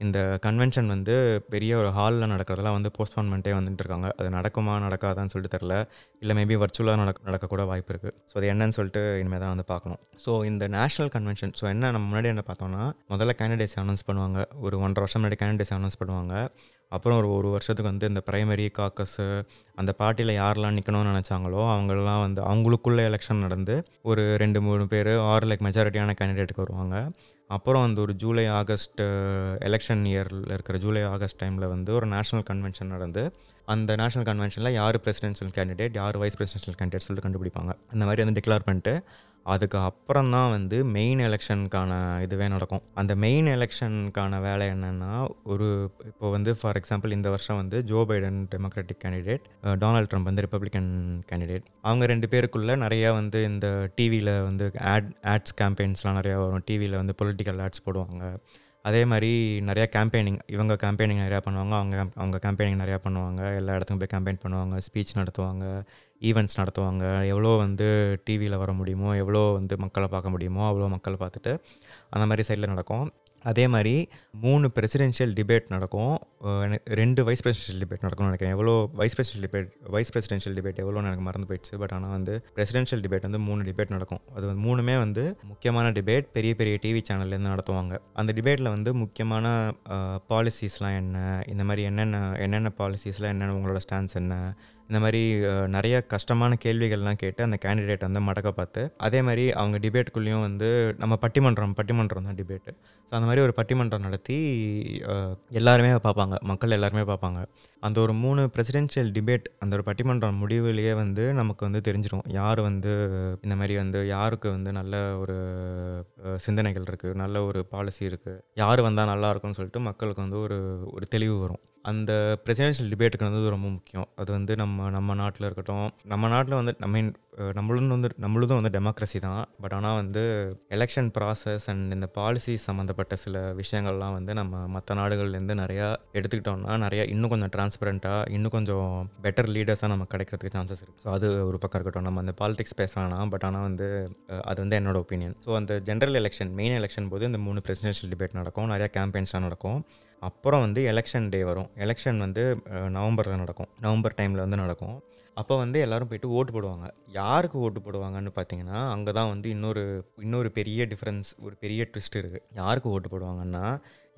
இந்த கன்வென்ஷன் வந்து பெரிய ஒரு ஹாலில் நடக்கிறதெல்லாம் வந்து போஸ்ட்பான்மெண்ட்டே வந்துட்டு இருக்காங்க. அது நடக்குமா நடக்காதான்னு சொல்லிட்டு தெரில இல்லை மேபி வர்ச்சுவலாக நடக்க நடக்கக்கூட வாய்ப்பு இருக்குது ஸோ அது என்னன்னு சொல்லிட்டு இனிமேல் தான் வந்து பார்க்கணும். ஸோ இந்த நேஷனல் கன்வென்ஷன் ஸோ என்ன நம்ம முன்னாடி என்ன பார்த்தோம்னா முதல்ல கேண்டிடேட்ஸ் அனௌன்ஸ் பண்ணுவாங்க. ஒரு ஒன்றரை வருஷம் முன்னாடி கேண்டிடேட்ஸ் அனௌன்ஸ் பண்ணுவாங்க. அப்புறம் ஒரு ஒரு வருஷத்துக்கு வந்து இந்த பிரைமரி காக்கஸு அந்த பார்ட்டியில் யாரெல்லாம் நிற்கணும்னு நினச்சாங்களோ அவங்களெலாம் வந்து அவங்களுக்குள்ளே எலெக்ஷன் நடந்து ஒரு ரெண்டு மூணு பேர் ஆறு லைக் மெஜாரிட்டியான கேண்டிடேட்டுக்கு வருவாங்க. அப்புறம் அந்த ஒரு ஜூலை ஆகஸ்ட் எலெக்ஷன் இயரில் இருக்கிற ஜூலை ஆகஸ்ட் டைமில் வந்து ஒரு நேஷ்னல் கன்வென்ஷன் நடந்து அந்த நேஷனல் கன்வென்ஷனில் யார் பிரசிடென்ஷியல் கேண்டிடேட் யார் வைஸ் பிரசிடென்ஷியல் கேண்டிடேட் சொல்லிட்டு கண்டுபிடிப்பாங்க. அந்த மாதிரி வந்து டிக்ளேர் பண்ணிட்டு அதுக்கு அப்புறம் தான் வந்து மெயின் எலெக்ஷனுக்கான இதுவே நடக்கும். அந்த மெயின் எலெக்ஷனுக்கான வேலை என்னென்னா ஒரு இப்போ வந்து ஃபார் எக்ஸாம்பிள் இந்த வருஷம் வந்து Joe Biden Democratic candidate Donald Trump வந்து ரிப்பப்ளிகன் கேண்டிடேட் அவங்க ரெண்டு பேருக்குள்ளே நிறையா வந்து இந்த டிவியில் வந்து ஆட் ஆட்ஸ் கேம்பெயின்ஸ்லாம் நிறையா வரும். டிவியில் வந்து பொலிட்டிக்கல் ஆட்ஸ் போடுவாங்க. அதே மாதிரி நிறையா கேம்பெயினிங் இவங்க கேம்பெயினிங் நிறையா பண்ணுவாங்க அவங்க அவங்க கேம்பெயினிங் நிறையா பண்ணுவாங்க எல்லா இடத்துக்கும் போய் கேம்பெயின் பண்ணுவாங்க ஸ்பீச் நடத்துவாங்க ஈவெண்ட்ஸ் நடத்துவாங்க எவ்வளோ வந்து டிவியில் வர முடியுமோ எவ்வளோ வந்து மக்களை பார்க்க முடியுமோ அவ்வளோ மக்களை பார்த்துட்டு அந்த மாதிரி சைடில் நடக்கும். அதே மாதிரி மூணு பிரசிடென்ஷியல் டிபேட் நடக்கும். ரெண்டு வைஸ் பிரசிடென்ஷியல் டிபேட் நடக்கும்னு நினைக்கிறேன். எவ்வளோ vice presidential debate vice presidential debate எவ்வளோ எனக்கு மறந்து போயிடுச்சு. பட் ஆனால் வந்து பிரசிடென்ஷியல் டிபேட் வந்து மூணு டிபேட் நடக்கும். அது வந்து மூணுமே வந்து முக்கியமான டிபேட் பெரிய பெரிய டிவி சேனல்லேருந்து நடத்துவாங்க. அந்த டிபேட்டில் வந்து முக்கியமான பாலிசிஸ்லாம் என்ன? இந்த மாதிரி என்னென்ன என்னென்ன பாலிசிஸ்லாம் என்னென்ன உங்களோட ஸ்டான்ஸ் என்ன? இந்த மாதிரி நிறைய கஷ்டமான கேள்விகள்லாம் கேட்டு அந்த கேண்டிடேட் வந்து மடக்க பார்த்து அதே மாதிரி அவங்க டிபேட்டுக்குள்ளேயும் வந்து நம்ம பட்டிமன்றம் பட்டிமன்றம் தான் டிபேட்டு ஸோ அந்த மாதிரி ஒரு பட்டிமன்றம் நடத்தி எல்லாருமே பார்ப்பாங்க. மக்கள் எல்லாருமே பார்ப்பாங்க. அந்த ஒரு மூணு பிரசிடென்ஷியல் டிபேட் அந்த ஒரு பட்டிமன்றம் முடிவுலேயே வந்து நமக்கு வந்து தெரிஞ்சிடும் யார் வந்து இந்த மாதிரி வந்து யாருக்கு வந்து நல்ல ஒரு சிந்தனைகள் இருக்குது நல்ல ஒரு பாலிசி இருக்குது யார் வந்தால் நல்லா இருக்கும்னு சொல்லிட்டு மக்களுக்கு வந்து ஒரு ஒரு தெளிவு வரும். அந்த பிரசிடென்ஷியல் டிபேட்டுக்கு வந்து ரொம்ப முக்கியம். அது வந்து நம்ம நம்ம நாட்டில் இருக்கட்டும். நம்ம நாட்டில் வந்து ஐ மீன் நம்மளும் வந்து நம்மளுதும் வந்து டெமோக்ரஸி தான். பட் ஆனால் வந்து எலெக்ஷன் ப்ராசஸ் அண்ட் இந்த பாலிசி சம்மந்தப்பட்ட சில விஷயங்கள்லாம் வந்து நம்ம மற்ற நாடுகள்லேருந்து நிறையா எடுத்துக்கிட்டோம்னா நிறையா இன்னும் கொஞ்சம் டிரான்ஸ்பரண்ட்டாக இன்னும் கொஞ்சம் பெட்டர் லீடர்ஸாக நம்ம கிடைக்கிறதுக்கு சான்சஸ் இருக்குது ஸோ அது ஒரு பக்கம் இருக்கட்டும். நம்ம அந்த பாலிடிக்ஸ் பேசலாம் பட் ஆனால் வந்து அது வந்து என்னோட ஒப்பீனியன் ஸோ அந்த ஜென்ரல் எலெக்ஷன் மெயின் எலெக்ஷன் போது இந்த மூணு பிரசிடென்ஷியல் டிபேட் நடக்கும். நிறையா கேம்பெயின்ஸ்லாம் நடக்கும். அப்புறம் வந்து எலெக்ஷன் டே வரும். எலெக்ஷன் வந்து நவம்பரில் நடக்கும். நவம்பர் டைமில் வந்து நடக்கும். அப்போ வந்து எல்லாரும் போயிட்டு ஓட்டு போடுவாங்க. யாருக்கு ஓட்டு போடுவாங்கன்னு பார்த்தீங்கன்னா அங்கே தான் வந்து இன்னொரு இன்னொரு பெரிய டிஃப்ரென்ஸ் ஒரு பெரிய ட்விஸ்ட் இருக்குது யாருக்கு ஓட்டு போடுவாங்கன்னா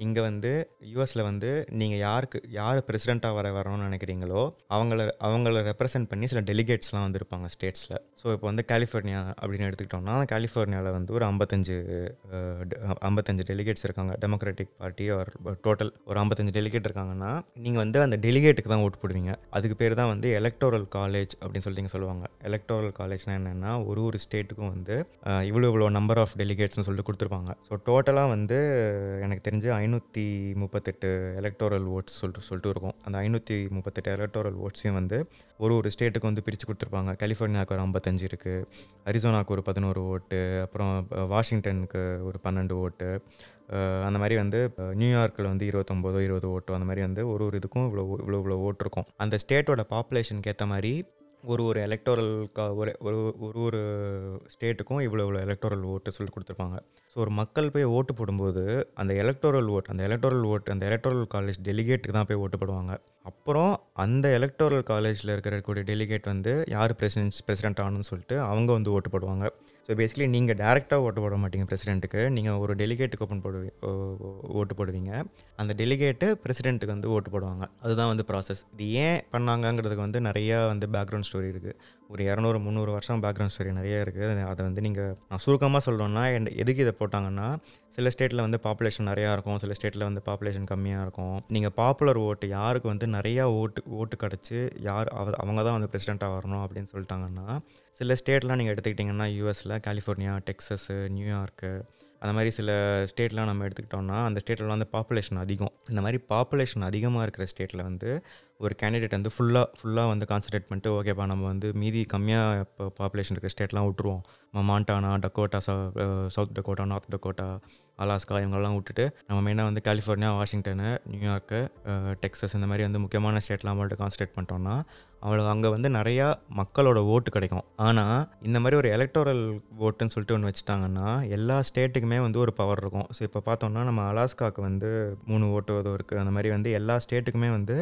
இங்கே வந்து யூஎஸில் வந்து நீங்கள் யாருக்கு யார் பிரசிடெண்ட்டாக வர வரணும்னு நினைக்கிறீங்களோ அவங்கள அவங்கள ரெப்ரசென்ட் பண்ணி சில டெலிகேட்ஸ்லாம் வந்துருப்பாங்க ஸ்டேட்ஸில் ஸோ இப்போ வந்து கலிஃபோர்னியா அப்படின்னு எடுத்துக்கிட்டோம்னா கலிஃபோர்னியாவில் வந்து ஒரு ஐம்பத்தஞ்சு ஐம்பத்தஞ்சு டெலிகேட்ஸ் இருக்காங்க. டெமோக்ராட்டிக் பார்ட்டி ஒரு டோட்டல் ஒரு ஐம்பத்தஞ்சு டெலிகேட் இருக்காங்கன்னா நீங்கள் வந்து அந்த டெலிகேட்டுக்கு தான் ஓட்டு போடுவீங்க. அதுக்கு பேர் தான் வந்து எலக்டோரல் காலேஜ் அப்படின்னு சொல்லிட்டு சொல்லுவாங்க. எலக்டோரல் காலேஜ்னால் என்னென்னா ஒரு ஒரு ஸ்டேட்டுக்கும் வந்து இவ்வளோ இவ்வளோ நம்பர் ஆஃப் டெலிகேட்ஸ்னு சொல்லிட்டு கொடுத்துருப்பாங்க. ஸோ டோட்டலாக வந்து எனக்கு தெரிஞ்சு ஐநூற்றி முப்பத்தெட்டு எலக்டோரல் ஓட்ஸ் சொல்லிட்டு சொல்லிட்டு இருக்கும். அந்த ஐநூற்றி முப்பத்தெட்டு எலக்டோரல் ஓட்ஸையும் வந்து ஒரு ஒரு ஸ்டேட்டுக்கு வந்து பிரித்து கொடுத்துருப்பாங்க. கலிஃபோர்னியாவுக்கு ஒரு ஐம்பத்தஞ்சு இருக்குது அரிசோனாவுக்கு ஒரு பதினோரு ஓட்டு அப்புறம் வாஷிங்டனுக்கு ஒரு பன்னெண்டு ஓட்டு அந்த மாதிரி வந்து நியூயார்க்கில் வந்து இருபத்தொம்போதோ இருபது ஓட்டோ அந்த மாதிரி வந்து ஒரு ஒரு இதுக்கும் இவ்வளோ இவ்வளோ இவ்வளோ ஓட்டு இருக்கும். அந்த ஸ்டேட்டோட பாப்புலேஷனுக்கு ஏற்ற மாதிரி ஒரு ஒரு எலக்டோரல் கா ஒரு ஒரு ஒரு ஒரு ஸ்டேட்டுக்கும் இவ்வளோ இவ்வளோ எலக்டோரல் ஓட்டு சொல்லி கொடுத்துருப்பாங்க. ஸோ ஒரு மக்கள் போய் ஓட்டு போடும்போது அந்த எலக்டோரல் ஓட் அந்த எலக்டோரல் ஓட் அந்த எலக்டோரல் காலேஜ் டெலிகேட்டுக்கு தான் போய் ஓட்டு போடுவாங்க. அப்புறம் அந்த எலக்டோரல் காலேஜில் இருக்கக்கூடிய டெலிகேட் வந்து யார் பிரசிடென்ட் பிரசிடென்ட் ஆகணும்னு சொல்லிட்டு அவங்க வந்து ஓட்டு போடுவாங்க. ஸோ பேசிக்கலி நீங்கள் டேரெக்டாக ஓட்டு போட மாட்டீங்க பிரசிடென்ட்டுக்கு நீங்கள் ஒரு டெலிகேட்டுக்கு ஓப்பன் போடுவி ஓ- ஓ- ஓட்டு போடுவீங்க. அந்த டெலிகேட்டு பிரசிடென்ட்டுக்கு வந்து ஓட்டு போடுவாங்க. அதுதான் வந்து ப்ராசஸ் இது ஏன் பண்ணாங்கங்கிறதுக்கு வந்து நிறையா வந்து பேக்ரவுண்ட் ஸ்டோரி இருக்குது ஒரு இரநூறு முந்நூறு வருஷம் பேக்ரவுண்ட் ஸ்டோரி நிறைய இருக்குது அதை வந்து நீங்கள் நான் சுருக்கமாக சொல்லணும்னா என் எதுக்கு இதை போட்டாங்கன்னா சில ஸ்டேட்டில் வந்து பாப்புலேஷன் நிறையா இருக்கும். சில ஸ்டேட்டில் வந்து பாப்புலேஷன் கம்மியாக இருக்கும். நீங்கள் பாப்புலர் ஓட்டு யாருக்கு வந்து நிறையா ஓட்டு ஓட்டு கிடச்சி யார் அவ- அவங்க தான் வந்து பிரசிடெண்ட்டாக வரணும் அப்படின்னு சொல்லிட்டாங்கன்னா சில ஸ்டேட்லாம் நீங்கள் எடுத்துக்கிட்டிங்கன்னா யூஎஸில் கலிஃபோர்னியா டெக்ஸஸு நியூயார்க்கு அந்த மாதிரி சில ஸ்டேட்லாம் நம்ம எடுத்துக்கிட்டோம்னா அந்த ஸ்டேட்லாம் வந்து பாப்புலேஷன் அதிகம். இந்த மாதிரி பாப்புலேஷன் அதிகமாக இருக்கிற ஸ்டேட்டில் வந்து ஒரு கேண்டிடேட் வந்து ஃபுல்லாக ஃபுல்லாக வந்து கான்சன்ட்ரேட் பண்ணிட்டு ஓகேப்பா நம்ம வந்து மீதி கம்மியாக இப்போ பாப்புலேஷன் இருக்கிற ஸ்டேட்லாம் விட்டுருவோம். Montana Dakota South Dakota North Dakota Alaska இவங்கெல்லாம் விட்டுட்டு நம்ம மெயினாக வந்து கலிஃபோர்னியா வாஷிங்டனு நியூயார்க்கு டெக்ஸஸ் இந்த மாதிரி வந்து முக்கியமான ஸ்டேட்லாம் மட்டும் கான்சன்ட்ரேட் பண்ணிட்டோம்னா அவ்வளோ அங்கே வந்து நிறையா மக்களோட ஓட்டு கிடைக்கும். ஆனால் இந்த மாதிரி ஒரு எலக்டோரல் ஓட்டுன்னு சொல்லிட்டு ஒன்று வச்சுட்டாங்கன்னா எல்லா ஸ்டேட்டுக்குமே வந்து ஒரு பவர் இருக்கும். ஸோ இப்போ பார்த்தோம்னா நம்ம அலாஸ்காவுக்கு வந்து மூணு ஓட்டு ஏதோ இருக்குது அந்த மாதிரி வந்து எல்லா ஸ்டேட்டுக்குமே வந்து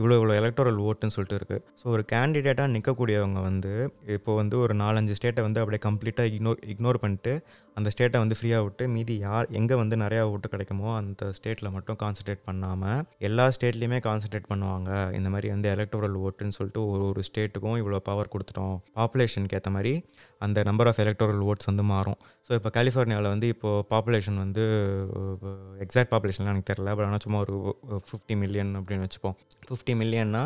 இவ்வளோ இவ்வளோ எலக்டோரல் ஓட்டுன்னு சொல்லிட்டு இருக்குது ஸோ ஒரு கேண்டிடேட்டாக நிற்கக்கூடியவங்க வந்து இப்போ வந்து ஒரு நாலஞ்சு ஸ்டேட்டை வந்து அப்படியே கம்ப்ளீட்டாக இக்னோர் இக்னோர் பண்ணிட்டு அந்த ஸ்டேட்டை வந்து ஃப்ரீயாக விட்டு மீதி யார் எங்கே வந்து நிறையா ஓட்டு கிடைக்குமோ அந்த ஸ்டேட்டில் மட்டும் கான்சன்ட்ரேட் பண்ணாமல் எல்லா ஸ்டேட்லேயுமே கான்சன்ட்ரேட் பண்ணுவாங்க. இந்த மாதிரி வந்து எலக்டோரல் ஓட்டுன்னு சொல்லிட்டு ஒரு ஒரு ஸ்டேட்டுக்கும் இவ்வளோ பவர் கொடுத்துட்டோம். பாப்புலேஷனுக்கு ஏற்ற மாதிரி அந்த நம்பர் ஆஃப் எலக்டோரல் ஓட்ஸ் வந்து மாறும். ஸோ இப்போ கலிஃபோர்னியாவில் வந்து இப்போது பாப்புலேஷன் வந்து எக்ஸாக்ட் பாப்புலேஷன்லாம் எனக்கு தெரில பட் ஆனால் சும்மா ஒரு ஃபிஃப்டி மில்லியன் அப்படின்னு வச்சுப்போம். ஃபிஃப்டி மில்லியன்னா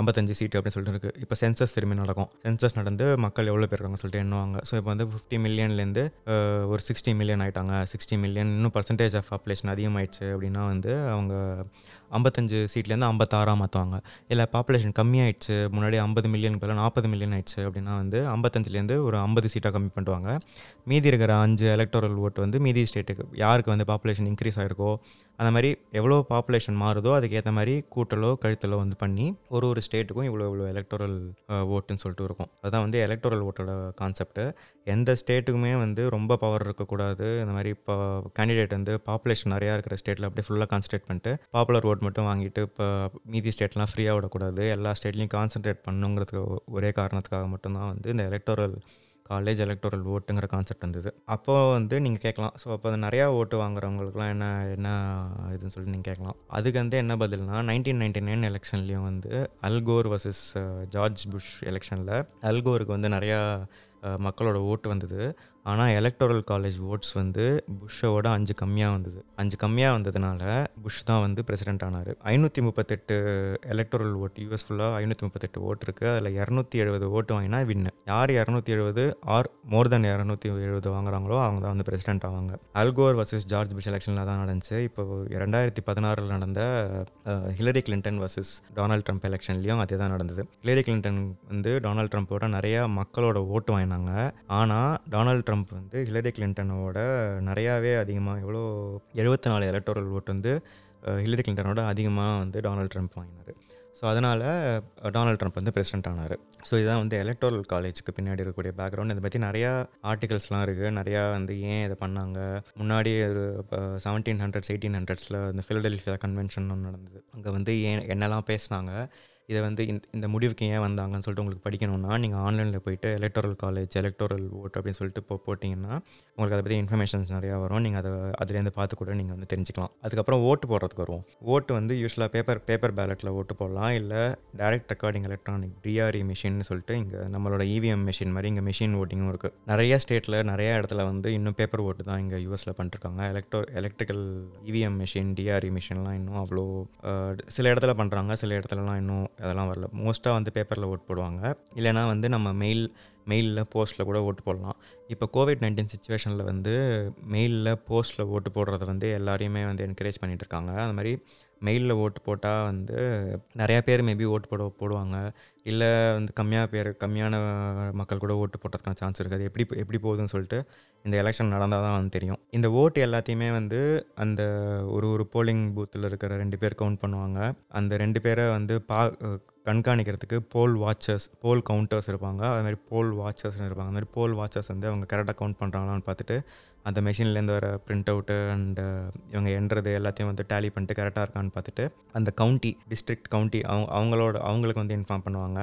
ஐம்பத்தஞ்சு சீட்டு அப்படின்னு சொல்லிட்டு இருக்குது இப்போ சென்சஸ் திரும்பி நடக்கும். சென்சஸ் நடந்து மக்கள் எவ்வளோ பேர் இருக்காங்க சொல்லிட்டு எண்ணுவாங்க. ஸோ இப்போ வந்து ஃபிஃப்டி மில்லியன்லேருந்து ஒரு சிக்ஸ்டி மில்லியன் ஆகிட்டாங்க சிக்ஸ்டி மில்லியன் இன்னும் பர்சன்டேஜ் ஆஃப் பாப்புலேஷன் அதிகமாகிடுச்சு அப்படின்னா வந்து அவங்க ஐம்பத்தஞ்சு சீட்லேருந்து ஐம்பத்தாறாக மாற்றுவாங்க இல்லை பாப்புலேஷன் கம்மியாயிடுச்சு. முன்னாடி ஐம்பது மில்லியனுக்கு பதிலாக நாற்பது மில்லியன் ஆயிடுச்சு அப்படின்னா வந்து ஐம்பத்தஞ்சுலேருந்து ஒரு ஐம்பது சீட்டாக கம்மி பண்ணுவாங்க மீதி இருக்கிற அஞ்சு எலக்டோரல் ஓட்டு வந்து மீதி ஸ்டேட்டுக்கு யாருக்கு வந்து பாப்புலேஷன் இன்க்ரீஸ் ஆகிருக்கோ அந்த மாதிரி எவ்வளோ பாப்புலேஷன் மாறுதோ அதுக்கேற்ற மாதிரி கூட்டலோ கழுத்தலோ வந்து பண்ணி ஒரு ஒரு ஸ்டேட்டுக்கும் இவ்வளோ இவ்வளோ எலக்டோரல் ஓட்டுன்னு சொல்லிட்டு இருக்கும். அதுதான் வந்து எலக்டோரல் ஓட்டோட கான்செப்ட் எந்த ஸ்டேட்டுக்குமே வந்து ரொம்ப பவர் இருக்கக்கூடாது. இந்த மாதிரி இப்போ கேண்டிடேட் வந்து பாப்புலேஷன் நிறையா இருக்கிற ஸ்டேட்டில் அப்படியே ஃபுல்லாக கான்சன்ட்ரேட் பண்ணிட்டு பாப்புலர் ஓட் மட்டும் வாங்கிட்டு இப்போ மீதி ஸ்டேட்லாம் ஃப்ரீயாக விடக்கூடாது. எல்லா ஸ்டேட்லேயும் கான்சன்ட்ரேட் பண்ணுங்கிறதுக்கு ஒரே காரணத்துக்காக மட்டும்தான் வந்து இந்த எலக்டோரல் காலேஜ் எலக்டோரல் ஓட்டுங்கிற கான்செப்ட் வந்தது. அப்போது வந்து நீங்கள் கேட்கலாம். ஸோ அப்போ அது நிறையா ஓட்டு வாங்குறவங்களுக்குலாம் என்ன என்ன இதுன்னு சொல்லிட்டு நீங்கள் கேட்கலாம். அதுக்கு வந்து என்ன பதில்னா நைன்டீன் நைன்டி நைன் எலெக்ஷன்லேயும் வந்து அல்கோர் வர்சஸ் ஜார்ஜ் புஷ் எலெக்ஷனில் அல்கோருக்கு வந்து நிறையா மக்களோட ஓட்டு வந்தது. ஆனால் எலக்டோரல் காலேஜ் ஓட்ஸ் வந்து புஷ்ஷோட அஞ்சு கம்மியாக வந்தது. அஞ்சு கம்மியாக வந்ததுனால புஷ் தான் வந்து பிரசிடென்ட் ஆனார். ஐநூற்றி முப்பத்தெட்டு எலக்டோரல் ஓட் யூஎஸ் ஃபுல்லாக ஐநூற்றி முப்பத்தெட்டு ஓட் இருக்குது அதில் இரநூத்தி எழுபது ஓட்டு வாங்கினா வின்னு யார் இரநூத்தி எழுபது ஆர் மோர் தென் இரநூத்தி எழுபது வாங்குறாங்களோ அவங்க தான் வந்து பிரசிடென்ட் ஆவாங்க. அல்கோர் வர்சஸ் ஜார்ஜ் புஷ் எலெக்ஷனில் தான் நடந்துச்சு. இப்போ ரெண்டாயிரத்தி பதினாறில் நடந்த Hillary Clinton versus Donald Trump எலெக்ஷன்லேயும் அதே தான் நடந்தது. ஹிலரி கிளின்டன் வந்து டொனால்ட் ட்ரம்ப்போட நிறையா மக்களோட ஓட்டு வாங்கினாங்க. ஆனால் டொனால்ட் ட்ரம்ப் ட்ரம்ப் வந்து ஹிலரி கிளின்டனோட நிறையாவே அதிகமாக எவ்வளோ எழுபத்தி நாலு எலக்டோரல் ஓட்டு வந்து ஹிலரி கிளின்டனோட அதிகமாக வந்து டொனால்ட் ட்ரம்ப் வாங்கினார். ஸோ அதனால் டொனால்ட் ட்ரம்ப் வந்து பிரசிடென்ட் ஆனார். ஸோ இதுதான் வந்து எலக்டோரல் காலேஜுக்கு பின்னாடி இருக்கக்கூடிய பேக்ரவுண்ட். இதை பற்றி நிறையா ஆர்டிகல்ஸ்லாம் இருக்குது நிறையா வந்து ஏன் இதை பண்ணாங்க? முன்னாடி ஒரு செவன்டீன் ஹண்ட்ரட்ஸ் எயிட்டீன் ஹண்ட்ரட்ஸில் இந்த ஃபிலடெல்ஃபியா கன்வென்ஷன் ஒன்று நடந்தது. அங்கே வந்து ஏன் என்னெல்லாம் பேசினாங்க? இதை வந்து இந்த இந்த முடிவுக்கு ஏன் வந்தாங்கன்னு சொல்லிட்டு உங்களுக்கு படிக்கணும்னா நீங்கள் ஆன்லைனில் போயிட்டு எலக்ட்ரல் காலேஜ் எலக்ட்ரல் ஓட் அப்படின்னு சொல்லிட்டு இப்போ போட்டிங்கன்னா உங்களுக்கு அதை பற்றி இன்ஃபர்மேஷன்ஸ் நிறையா வரும். நீங்கள் அதை அதுலேருந்து பார்த்து கூட நீங்கள் வந்து தெரிஞ்சுக்கலாம். அதுக்கப்புறம் ஓட்டு போடுறதுக்கு வருவோம். ஓட்டு வந்து யூஸ்வலாக பேப்பர் பேப்பர் பேலட்டில் ஓட்டு போடலாம். இல்லை டைரக்ட் ரெக்கார்டிங் எலக்ட்ரானிக் டிஆர்இ மிஷின்னு சொல்லிட்டு இங்கே நம்மளோட இவிஎம் மிஷின் மாதிரி இங்கே மிஷின் ஓட்டிங்கும் இருக்குது நிறைய ஸ்டேட்டில் நிறைய இடத்துல வந்து இன்னும் பேப்பர் ஓட்டு தான் இங்கே யூஎஸில் பண்ணிருக்காங்க. Electro electrical EVM machine DRE மிஷின்லாம் இன்னும் அவ்வளோ சில இடத்துல பண்ணுறாங்க சில இடத்துலலாம் இன்னும் அதெல்லாம் வரல. மோஸ்ட்டாக வந்து பேப்பரில் ஓட்டு போடுவாங்க. இல்லைனா வந்து நம்ம மெயில் மெயிலில் போஸ்ட்டில் கூட ஓட்டு போடலாம். இப்போ கோவிட் நைன்டீன் சுச்சுவேஷனில் வந்து மெயிலில் போஸ்ட்டில் ஓட்டு போடுறத வந்து எல்லாரையுமே வந்து என்கரேஜ் பண்ணிகிட்ருக்காங்க இருக்காங்க. அது மாதிரி மெயிலில் ஓட்டு போட்டால் வந்து நிறையா பேர் மேபி ஓட்டு போட போடுவாங்க. இல்லை வந்து கம்மியாக பேர் கம்மியான மக்கள் கூட ஓட்டு போட்டதுக்கான சான்ஸ் இருக்குது. எப்படி எப்படி போகுதுன்னு சொல்லிட்டு இந்த எலெக்ஷன் நடந்தால் தான் வந்து தெரியும். இந்த ஓட்டு எல்லாத்தையுமே வந்து அந்த ஒரு ஒரு போலிங் பூத்தில் இருக்கிற ரெண்டு பேர் கவுண்ட் பண்ணுவாங்க. அந்த ரெண்டு பேரை வந்து பா கண்காணிக்கிறதுக்கு போல் வாட்சர்ஸ் போல் கவுண்டர்ஸ் இருப்பாங்க. அது மாதிரி போல் வாட்சர்ஸ்னு இருப்பாங்க. அந்த மாதிரி போல் வாட்சர்ஸ் வந்து அவங்க கரெக்டாக கவுண்ட் பண்ணுறாங்களான்னு பார்த்துட்டு அந்த மெஷின்லேருந்து வர பிரிண்ட் அவுட்டு அண்டு இவங்க எண்றது எல்லாத்தையும் வந்து டேலி பண்ணிட்டு கரெக்டாக இருக்கான்னு பார்த்துட்டு அந்த கவுண்டி டிஸ்ட்ரிக்ட் கவுண்டி அவங்க அவங்களோட அவங்களுக்கு வந்து இன்ஃபார்ம் பண்ணுவாங்க.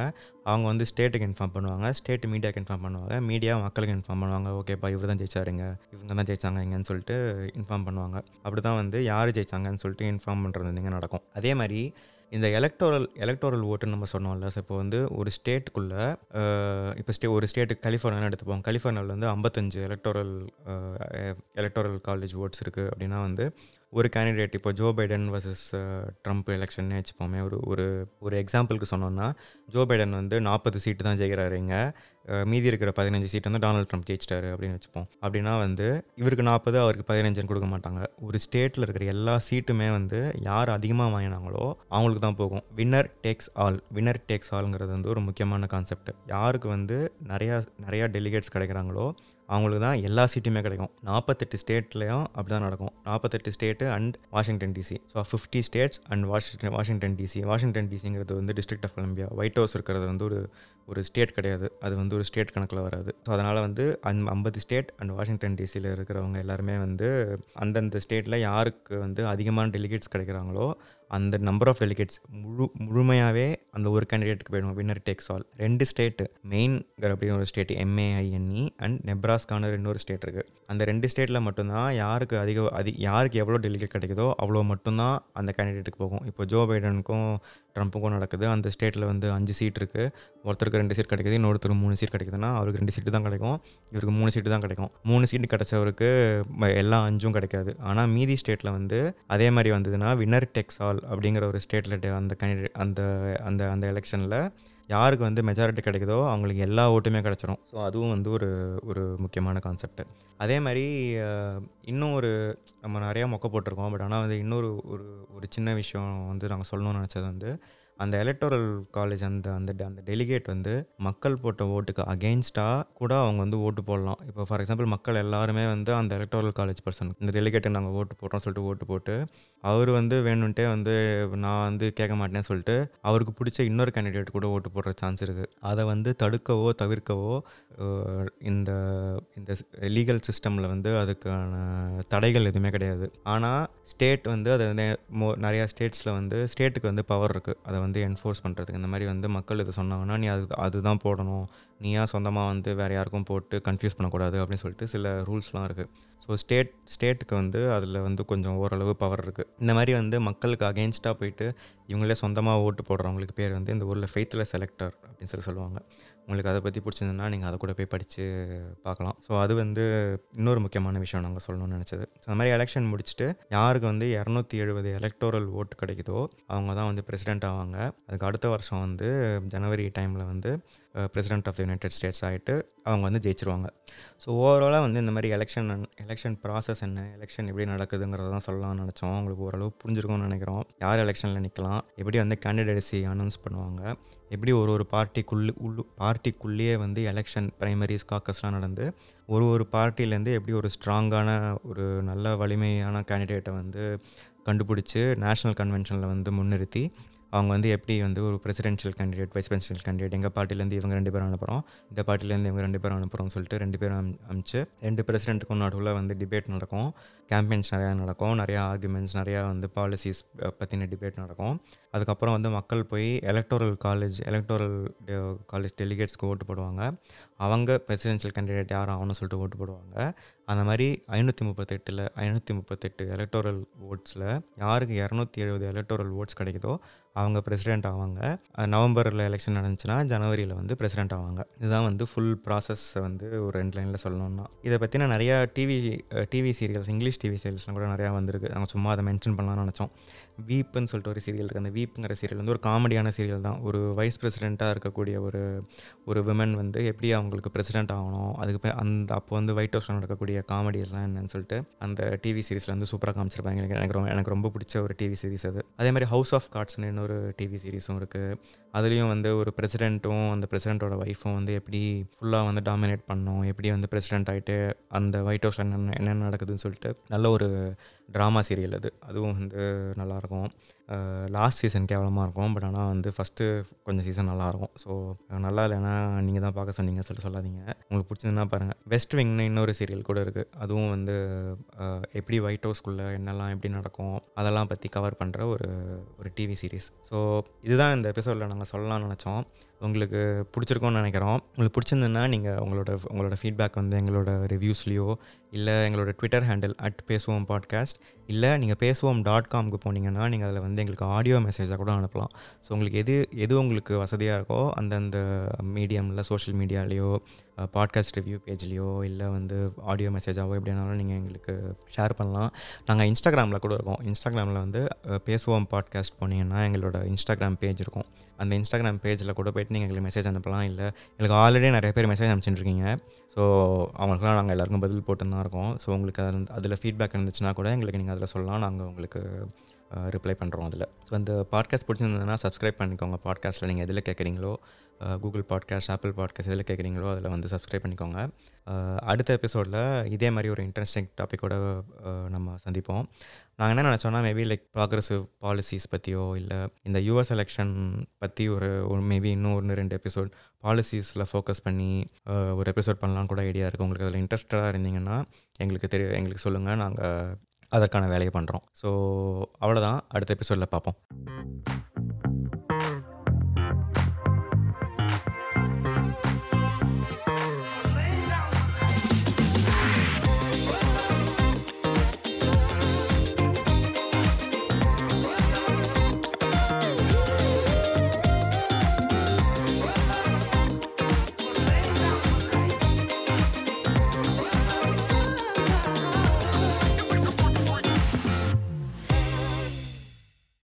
அவங்க வந்து ஸ்டேட்டுக்கு இன்ஃபார்ம் பண்ணுவாங்க. ஸ்டேட் மீடியாவுக்கு இன்ஃபார்ம் பண்ணுவாங்க. மீடியா மக்களுக்கு இன்ஃபார்ம் பண்ணுவாங்க. ஓகேப்பா இவர் தான் ஜெயிச்சாருங்க. இவங்க தான் ஜெயிச்சாங்க. இங்கன்னு சொல்லிட்டு இன்ஃபார்ம் பண்ணுவாங்க. அப்படி தான் வந்து யார் ஜெயிச்சாங்கன்னு சொல்லிட்டு இன்ஃபார்ம் பண்ணுறது இங்கே நடக்கும். அதே மாதிரி இந்த எலக்டோரல் எலக்டோரல் ஓட்டுன்னு நம்ம சொன்னோம்ல ஸோ இப்போ வந்து ஒரு ஸ்டேட்டுக்குள்ளே இப்போ ஸ்டே ஒரு ஸ்டேட்டுக்கு கலிஃபோர்னியான்னு எடுத்துப்போம். கலிஃபோர்னியாவில் வந்து ஐம்பத்தஞ்சு எலக்டோரல் எலக்டோரல் காலேஜ் ஓட்ஸ் இருக்குது அப்படின்னா வந்து ஒரு கேண்டிடேட் இப்போ ஜோ பைடன் வர்சஸ் ட்ரம்ப் எலெக்ஷன்னு வச்சுப்போமே ஒரு ஒரு ஒரு எக்ஸாம்பிளுக்கு சொன்னோன்னா ஜோ பைடன் வந்து நாற்பது சீட்டு தான் ஜெயிக்கிறாரு இங்கே. Uh, மீதி இருக்கிற பதினஞ்சு சீட் வந்து டொனால்ட் ட்ரம்ப் ஜெயிச்சிட்டாரு அப்படின்னு வச்சுப்போம். அப்படின்னா வந்து இவருக்கு நாற்பது அவருக்கு பதினஞ்சுன்னு கொடுக்க மாட்டாங்க. ஒரு ஸ்டேட்டில் இருக்கிற எல்லா சீட்டுமே வந்து யார் அதிகமாக வாங்கினாங்களோ அவங்களுக்கு தான் போகும். Winner takes all winner takes ஆல்ங்கிறது வந்து ஒரு முக்கியமான கான்செப்ட் யாருக்கு வந்து நிறையா நிறையா டெலிகேட்ஸ் கிடைக்கிறாங்களோ அவங்களுக்கு தான் எல்லா சீட்டுமே கிடைக்கும். நாற்பத்தெட்டு ஸ்டேட்லேயும் அப்படி தான் நடக்கும். நாற்பத்தெட்டு state and Washington DC so fifty states and Washington Washington DC Washington டிசிங்கிறது வந்து district of Columbia white house இருக்கிறது வந்து ஒரு ஒரு ஸ்டேட் கிடையாது. அது வந்து ஒரு ஸ்டேட் கணக்கில் வராது. ஸோ அதனால் வந்து அந் ஐம்பது ஸ்டேட் அண்ட் வாஷிங்டன் டிசியில் இருக்கிறவங்க எல்லாருமே வந்து அந்தந்த ஸ்டேட்டில் யாருக்கு வந்து அதிகமான டெலிகேட்ஸ் கிடைக்கிறாங்களோ அந்த நம்பர் ஆஃப் டெலிகேட்ஸ் முழு முழுமையாகவே அந்த ஒரு கேண்டிடேட்டுக்கு போயிடும் வின்னர் டேக்ஸ் ஆல் ரெண்டு ஸ்டேட்டு மெயின்கிற அப்படின்னு ஒரு ஸ்டேட் எம்ஏஐஎன்இ அண்ட் நெப்ராஸ்கான இன்னொரு ஸ்டேட் இருக்குது அந்த ரெண்டு ஸ்டேட்டில் மட்டும்தான் யாருக்கு அதிக அதி யாருக்கு எவ்வளோ டெலிகேட் கிடைக்குதோ அவ்வளோ மட்டும்தான் அந்த கேண்டிடேட்டுக்கு போகும். இப்போ ஜோ பைடனுக்கும் ட்ரம்ப்புக்கும் நடக்குது. அந்த ஸ்டேட்டில் வந்து அஞ்சு சீட் இருக்குது ஒருத்தருக்கு ரெண்டு சீட் கிடைக்குது. இன்னொருத்தருக்கு மூணு சீட் கிடைக்குதுன்னா அவருக்கு ரெண்டு சீட்டு தான் கிடைக்கும். இவருக்கு மூணு சீட்டு தான் கிடைக்கும். மூணு சீட்டு கிடைச்சவருக்கு ம- எல்லா அஞ்சும் கிடைக்காது. ஆனால் மீதி ஸ்டேட்டில் வந்து அதே மாதிரி வந்ததுன்னா வின்னர் டெக்ஸ் ஆல் அப்படிங்கிற ஒரு ஸ்டேட்டில் அந்த கேண்டிடேட் அந்த அந்த அந்த எலெக்ஷனில் யாருக்கு வந்து மெஜாரிட்டி கிடைக்குதோ அவங்களுக்கு எல்லா ஓட்டுமே கிடச்சிரும். ஸோ அதுவும் வந்து ஒரு ஒரு முக்கியமான கான்செப்ட் அதே மாதிரி இன்னும் ஒரு நம்ம நிறையா மொக்க போட்டிருக்கோம். பட் ஆனால் வந்து இன்னொரு ஒரு ஒரு சின்ன விஷயம் வந்து நாங்கள் சொல்லணும்னு நினச்சது வந்து அந்த எலக்டோரல் காலேஜ் அந்த அந்த அந்த டெலிகேட் வந்து மக்கள் போட்ட ஓட்டுக்கு அகெயின்ஸ்டாக கூட அவங்க வந்து ஓட்டு போடலாம். இப்போ ஃபார் எக்ஸாம்பிள் மக்கள் எல்லாருமே வந்து அந்த எலக்டோரல் காலேஜ் பர்சன் இந்த டெலிகேட்டை நாங்கள் ஓட்டு போடுறோம்னு சொல்லிட்டு ஓட்டு போட்டு அவர் வந்து வேணும்ன்ட்டே வந்து நான் வந்து கேட்க மாட்டேன்னு சொல்லிட்டு அவருக்கு பிடிச்ச இன்னொரு கேண்டிடேட் கூட ஓட்டு போடுற சான்ஸ் இருக்குது அதை வந்து தடுக்கவோ தவிர்க்கவோ இந்த இந்த லீகல் சிஸ்டமில் வந்து அதுக்கான தடைகள் எதுவுமே கிடையாது. ஆனால் ஸ்டேட் வந்து அதை வந்து மோ நிறையா ஸ்டேட்ஸில் வந்து ஸ்டேட்டுக்கு வந்து பவர் இருக்குது அதை வந்து என்ஃபோர்ஸ் பண்ணுறதுக்கு இந்த மாதிரி வந்து மக்கள் இதை சொன்னாங்கன்னா நீ அது அதுதான் போடணும். நீ ஏன் சொந்தமாக வந்து வேறு யாருக்கும் போட்டு கன்ஃபியூஸ் பண்ணக்கூடாது அப்படின்னு சொல்லிட்டு சில ரூல்ஸ்லாம் இருக்குது ஸோ ஸ்டேட் ஸ்டேட்டுக்கு வந்து அதில் வந்து கொஞ்சம் ஓரளவு பவர் இருக்குது இந்த மாதிரி வந்து மக்களுக்கு அகேன்ஸ்டாக போயிட்டு இவங்களே சொந்தமாக ஓட்டு போடுறவங்களுக்கு பேர் வந்து இந்த ஊரில் ஃபெய்த்தில் செலக்டர் அப்படின்னு சொல்லி சொல்லுவாங்க. உங்களுக்கு அதை பற்றி பிடிச்சிருந்ததுன்னா நீங்கள் அதை கூட போய் படித்து பார்க்கலாம். ஸோ அது வந்து இன்னொரு முக்கியமான விஷயம் நாங்கள் சொல்லணும்னு நினச்சது. ஸோ அந்த மாதிரி எலெக்ஷன் முடிச்சுட்டு யாருக்கு வந்து இரநூத்தி எழுபது எலக்டோரல் ஓட்டு கிடைக்குதோ அவங்க தான் வந்து பிரசிடென்ட் ஆவாங்க. அதுக்கு அடுத்த வருஷம் வந்து ஜனவரி டைமில் வந்து president of the United States ஆகிட்டு அவங்க வந்து ஜெயிச்சிருவாங்க. ஸோ ஓவராலாக வந்து இந்த மாதிரி எலெக்ஷன் எலெக்ஷன் ப்ராசஸ் என்ன எலெக்ஷன் எப்படி நடக்குதுங்கிறத தான் சொல்லலாம்னு நினச்சோம். உங்களுக்கு ஓரளவு புரிஞ்சிருக்கும்னு நினைக்கிறோம். யார் எலெக்ஷனில் நிற்கலாம் எப்படி வந்து கேண்டிடேட்ஸி அனௌன்ஸ் பண்ணுவாங்க? எப்படி ஒரு ஒரு பார்ட்டிக்குள்ளே உள்ளு பார்ட்டிக்குள்ளேயே வந்து எலெக்ஷன் ப்ரைமரிஸ் காக்கஸ்லாம் நடந்து ஒரு ஒரு பார்ட்டிலேருந்து எப்படி ஒரு ஸ்ட்ராங்கான ஒரு நல்ல வலிமையான கேண்டிடேட்டை வந்து கண்டுபிடிச்சி நேஷ்னல் கன்வென்ஷனில் வந்து முன்னிறுத்தி அவங்க வந்து எப்படி வந்து ஒரு presidential candidate vice presidential candidate எங்கள் பார்ட்டிலேருந்து இவங்க ரெண்டு பேரும் அனுப்புகிறோம் இந்த பார்ட்டிலேருந்து இவங்க ரெண்டு பேரும் அனுப்புகிறோம்னு சொல்லிட்டு ரெண்டு பேரும் அம் அமிச்சு ரெண்டு பிரசிடென்ட்டுக்கும் நடுவில் வந்து டிபேட் நடக்கும். கேம்பெயின்ஸ் நிறையா நடக்கும். நிறையா ஆர்குமெண்ட்ஸ் நிறையா வந்து பாலிசிஸ் பற்றின டிபேட் நடக்கும். அதுக்கப்புறம் வந்து மக்கள் போய் எலக்டோரல் காலேஜ் எலக்டோரல் காலேஜ் டெலிகேட்ஸ்க்கு ஓட்டு போடுவாங்க. அவங்க பிரசிடென்ஷியல் கேண்டிடேட் யார் ஆகணும்னு சொல்லிட்டு ஓட்டு போடுவாங்க. அந்த மாதிரி ஐநூற்றி முப்பத்தெட்டில் ஐநூற்றி முப்பத்தெட்டு எலக்டோரல் ஓட்ஸில் யாருக்கு இரநூத்தி எழுபது எலக்டோரல் ஓட்ஸ் கிடைக்குதோ அவங்க பிரசிடெண்ட் ஆவாங்க. நவம்பரில் எலெக்ஷன் நடந்துச்சுன்னா ஜனவரியில் வந்து பிரசிடெண்ட் ஆவாங்க. இதுதான் வந்து ஃபுல் ப்ராசஸ் வந்து ஒரு ரெண்டு லைனில் சொல்லணும்னா. இதை பற்றின நிறையா TV TV serials English TV சீரியல்ஸ்லாம் கூட நிறையா வந்திருக்கு. நாங்கள் சும்மா அதை மென்ஷன் பண்ணலாம்னு நினச்சோம். வீப்புன்னு சொல்லிட்டு ஒரு சீரியல் இருக்குது அந்த வீப்புங்கிற சீரியல் வந்து ஒரு காமெடியான சீரியல் தான். ஒரு வைஸ் பிரசிடெண்ட்டாக இருக்கக்கூடிய ஒரு ஒரு விமன் வந்து எப்படி அவங்களுக்கு பிரசிடெண்ட் ஆகணும்? அதுக்கு அந்த அப்போ வந்து ஒயிட் ஹவுஸில் நடக்கக்கூடிய காமெடியெல்லாம் என்னன்னு சொல்லிட்டு அந்த டிவி சீரிஸில் வந்து சூப்பராக காமிச்சிருப்பாங்க. எனக்கு எனக்கு ரொம்ப எனக்கு ரொம்ப பிடிச்ச ஒரு டிவி சீரிஸ் அது. அதே மாதிரி ஹவுஸ் ஆஃப் கார்ட்ஸ்னு இன்னொரு ஒரு டிவி சீரிஸும் இருக்குது அதுலேயும் வந்து ஒரு பிரசிடெண்ட்டும் அந்த பிரசிடெண்ட்டோட ஒய்ஃபும் வந்து எப்படி ஃபுல்லாக வந்து டாமினேட் பண்ணோம் எப்படி வந்து பிரசிடென்ட் ஆகிட்டு அந்த ஒயிட் ஹவுஸ் என்னென்ன என்னென்ன நடக்குதுன்னு சொல்லிட்டு நல்ல ஒரு ட்ராமா சீரியல் அது. அதுவும் வந்து நல்லாயிருக்கும். லாஸ்ட் சீசன் கேவலமாக இருக்கும். பட் ஆனால் வந்து ஃபஸ்ட்டு கொஞ்சம் சீசன் நல்லாயிருக்கும். ஸோ நல்லா இல்லைன்னா நீங்கள் தான் பார்க்க சொன்னீங்க. சொல்லிட்டு சொல்லாதீங்க. உங்களுக்கு பிடிச்சதுன்னா பாருங்கள் வெஸ்ட் விங்னு இன்னொரு சீரியல் கூட இருக்குது அதுவும் வந்து எப்படி ஒயிட் ஹவுஸ்க்குள்ளே என்னெல்லாம் எப்படி நடக்கும் அதெல்லாம் பற்றி கவர் பண்ணுற ஒரு ஒரு டிவி சீரீஸ் ஸோ இதுதான் இந்த எபிசோடில் நாங்கள் சொல்லலாம்னு நினச்சோம். உங்களுக்கு பிடிச்சிருக்கோன்னு நினைக்கிறோம். உங்களுக்கு பிடிச்சிருந்ததுன்னா நீங்கள் உங்களோட உங்களோட ஃபீட்பேக் வந்து எங்களோட ரிவ்யூஸ்லேயோ இல்லை எங்களோட Twitter handle at Pesuvom podcast இல்லை நீங்கள் பேசுவோம் டாட் காம்க்கு போனீங்கன்னா நீங்கள் அதில் வந்து எங்களுக்கு ஆடியோ மெசேஜாக கூட அனுப்பலாம். ஸோ உங்களுக்கு எது எது உங்களுக்கு வசதியாக இருக்கோ அந்தந்த மீடியமில் சோஷியல் மீடியாலேயோ பாட்காஸ்ட் ரிவ்யூ பேஜ்லேயோ இல்லை வந்து ஆடியோ மெசேஜாவோ எப்படினாலும் நீங்கள் எங்களுக்கு ஷேர் பண்ணலாம். நாங்கள் இன்ஸ்டாகிராமில் கூட இருக்கோம். இன்ஸ்டாகிராமில் வந்து பேசுவோம் பாட்காஸ்ட் போனீங்கன்னா எங்களோட இன்ஸ்டாகிராம் பேஜ் இருக்கும். அந்த இன்ஸ்டாகிராம் பேஜில் கூட போய்ட்டு நீங்கள் எங்களுக்கு மெசேஜ் அனுப்பலாம். இல்லை எங்களுக்கு ஆல்ரெடி நிறைய பேர் மெசேஜ் அனுப்பிச்சுட்டுருக்கீங்க ஸோ அவங்களுக்குலாம் நாங்கள் எல்லாருக்கும் பதில் போட்டுன்னு தான் இருக்கோம். ஸோ உங்களுக்கு அதில் அதில் ஃபீட்பேக் இருந்துச்சுன்னா கூட எங்களுக்கு நீங்கள் அதில் சொல்லலாம். நாங்கள் உங்களுக்கு ரிப்ளை பண்ணுறோம் அதில். ஸோ அந்த பாட்காஸ்ட் பிடிச்சிருந்ததுன்னா சப்ஸ்கிரைப் பண்ணிக்கோங்க. பாட்காஸ்ட்டில் நீங்கள் எதில் கேட்குறீங்களோ கூகுள் பாட்காஸ்ட் ஆப்பிள் பாட்காஸ்ட் எதில் கேட்குறீங்களோ அதில் வந்து சப்ஸ்கிரைப் பண்ணிக்கோங்க. அடுத்த எபிசோடில் இதே மாதிரி ஒரு இன்ட்ரெஸ்டிங் டாப்பிக்கோட நம்ம சந்திப்போம். நாங்கள் என்ன நினச்சோன்னா மேபி லைக் ப்ராக்ரஸிவ் பாலிசிஸ் பற்றியோ இல்லை இந்த யூஎஸ் எலெக்ஷன் பற்றி ஒரு மேபி இன்னும் ஒன்று ரெண்டு எபிசோட் பாலிசிஸில் ஃபோக்கஸ் பண்ணி ஒரு எபிசோட் பண்ணலாம் கூட ஐடியா இருக்குது உங்களுக்கு அதில் இன்ட்ரெஸ்டடாக இருந்தீங்கன்னா எங்களுக்கு தெரிய எங்களுக்கு சொல்லுங்கள் நாங்கள் அதற்கான வேலையை பண்ணுறோம் ஸோ அவ்வளோதான் அடுத்த எபிசோடில் பார்ப்போம்.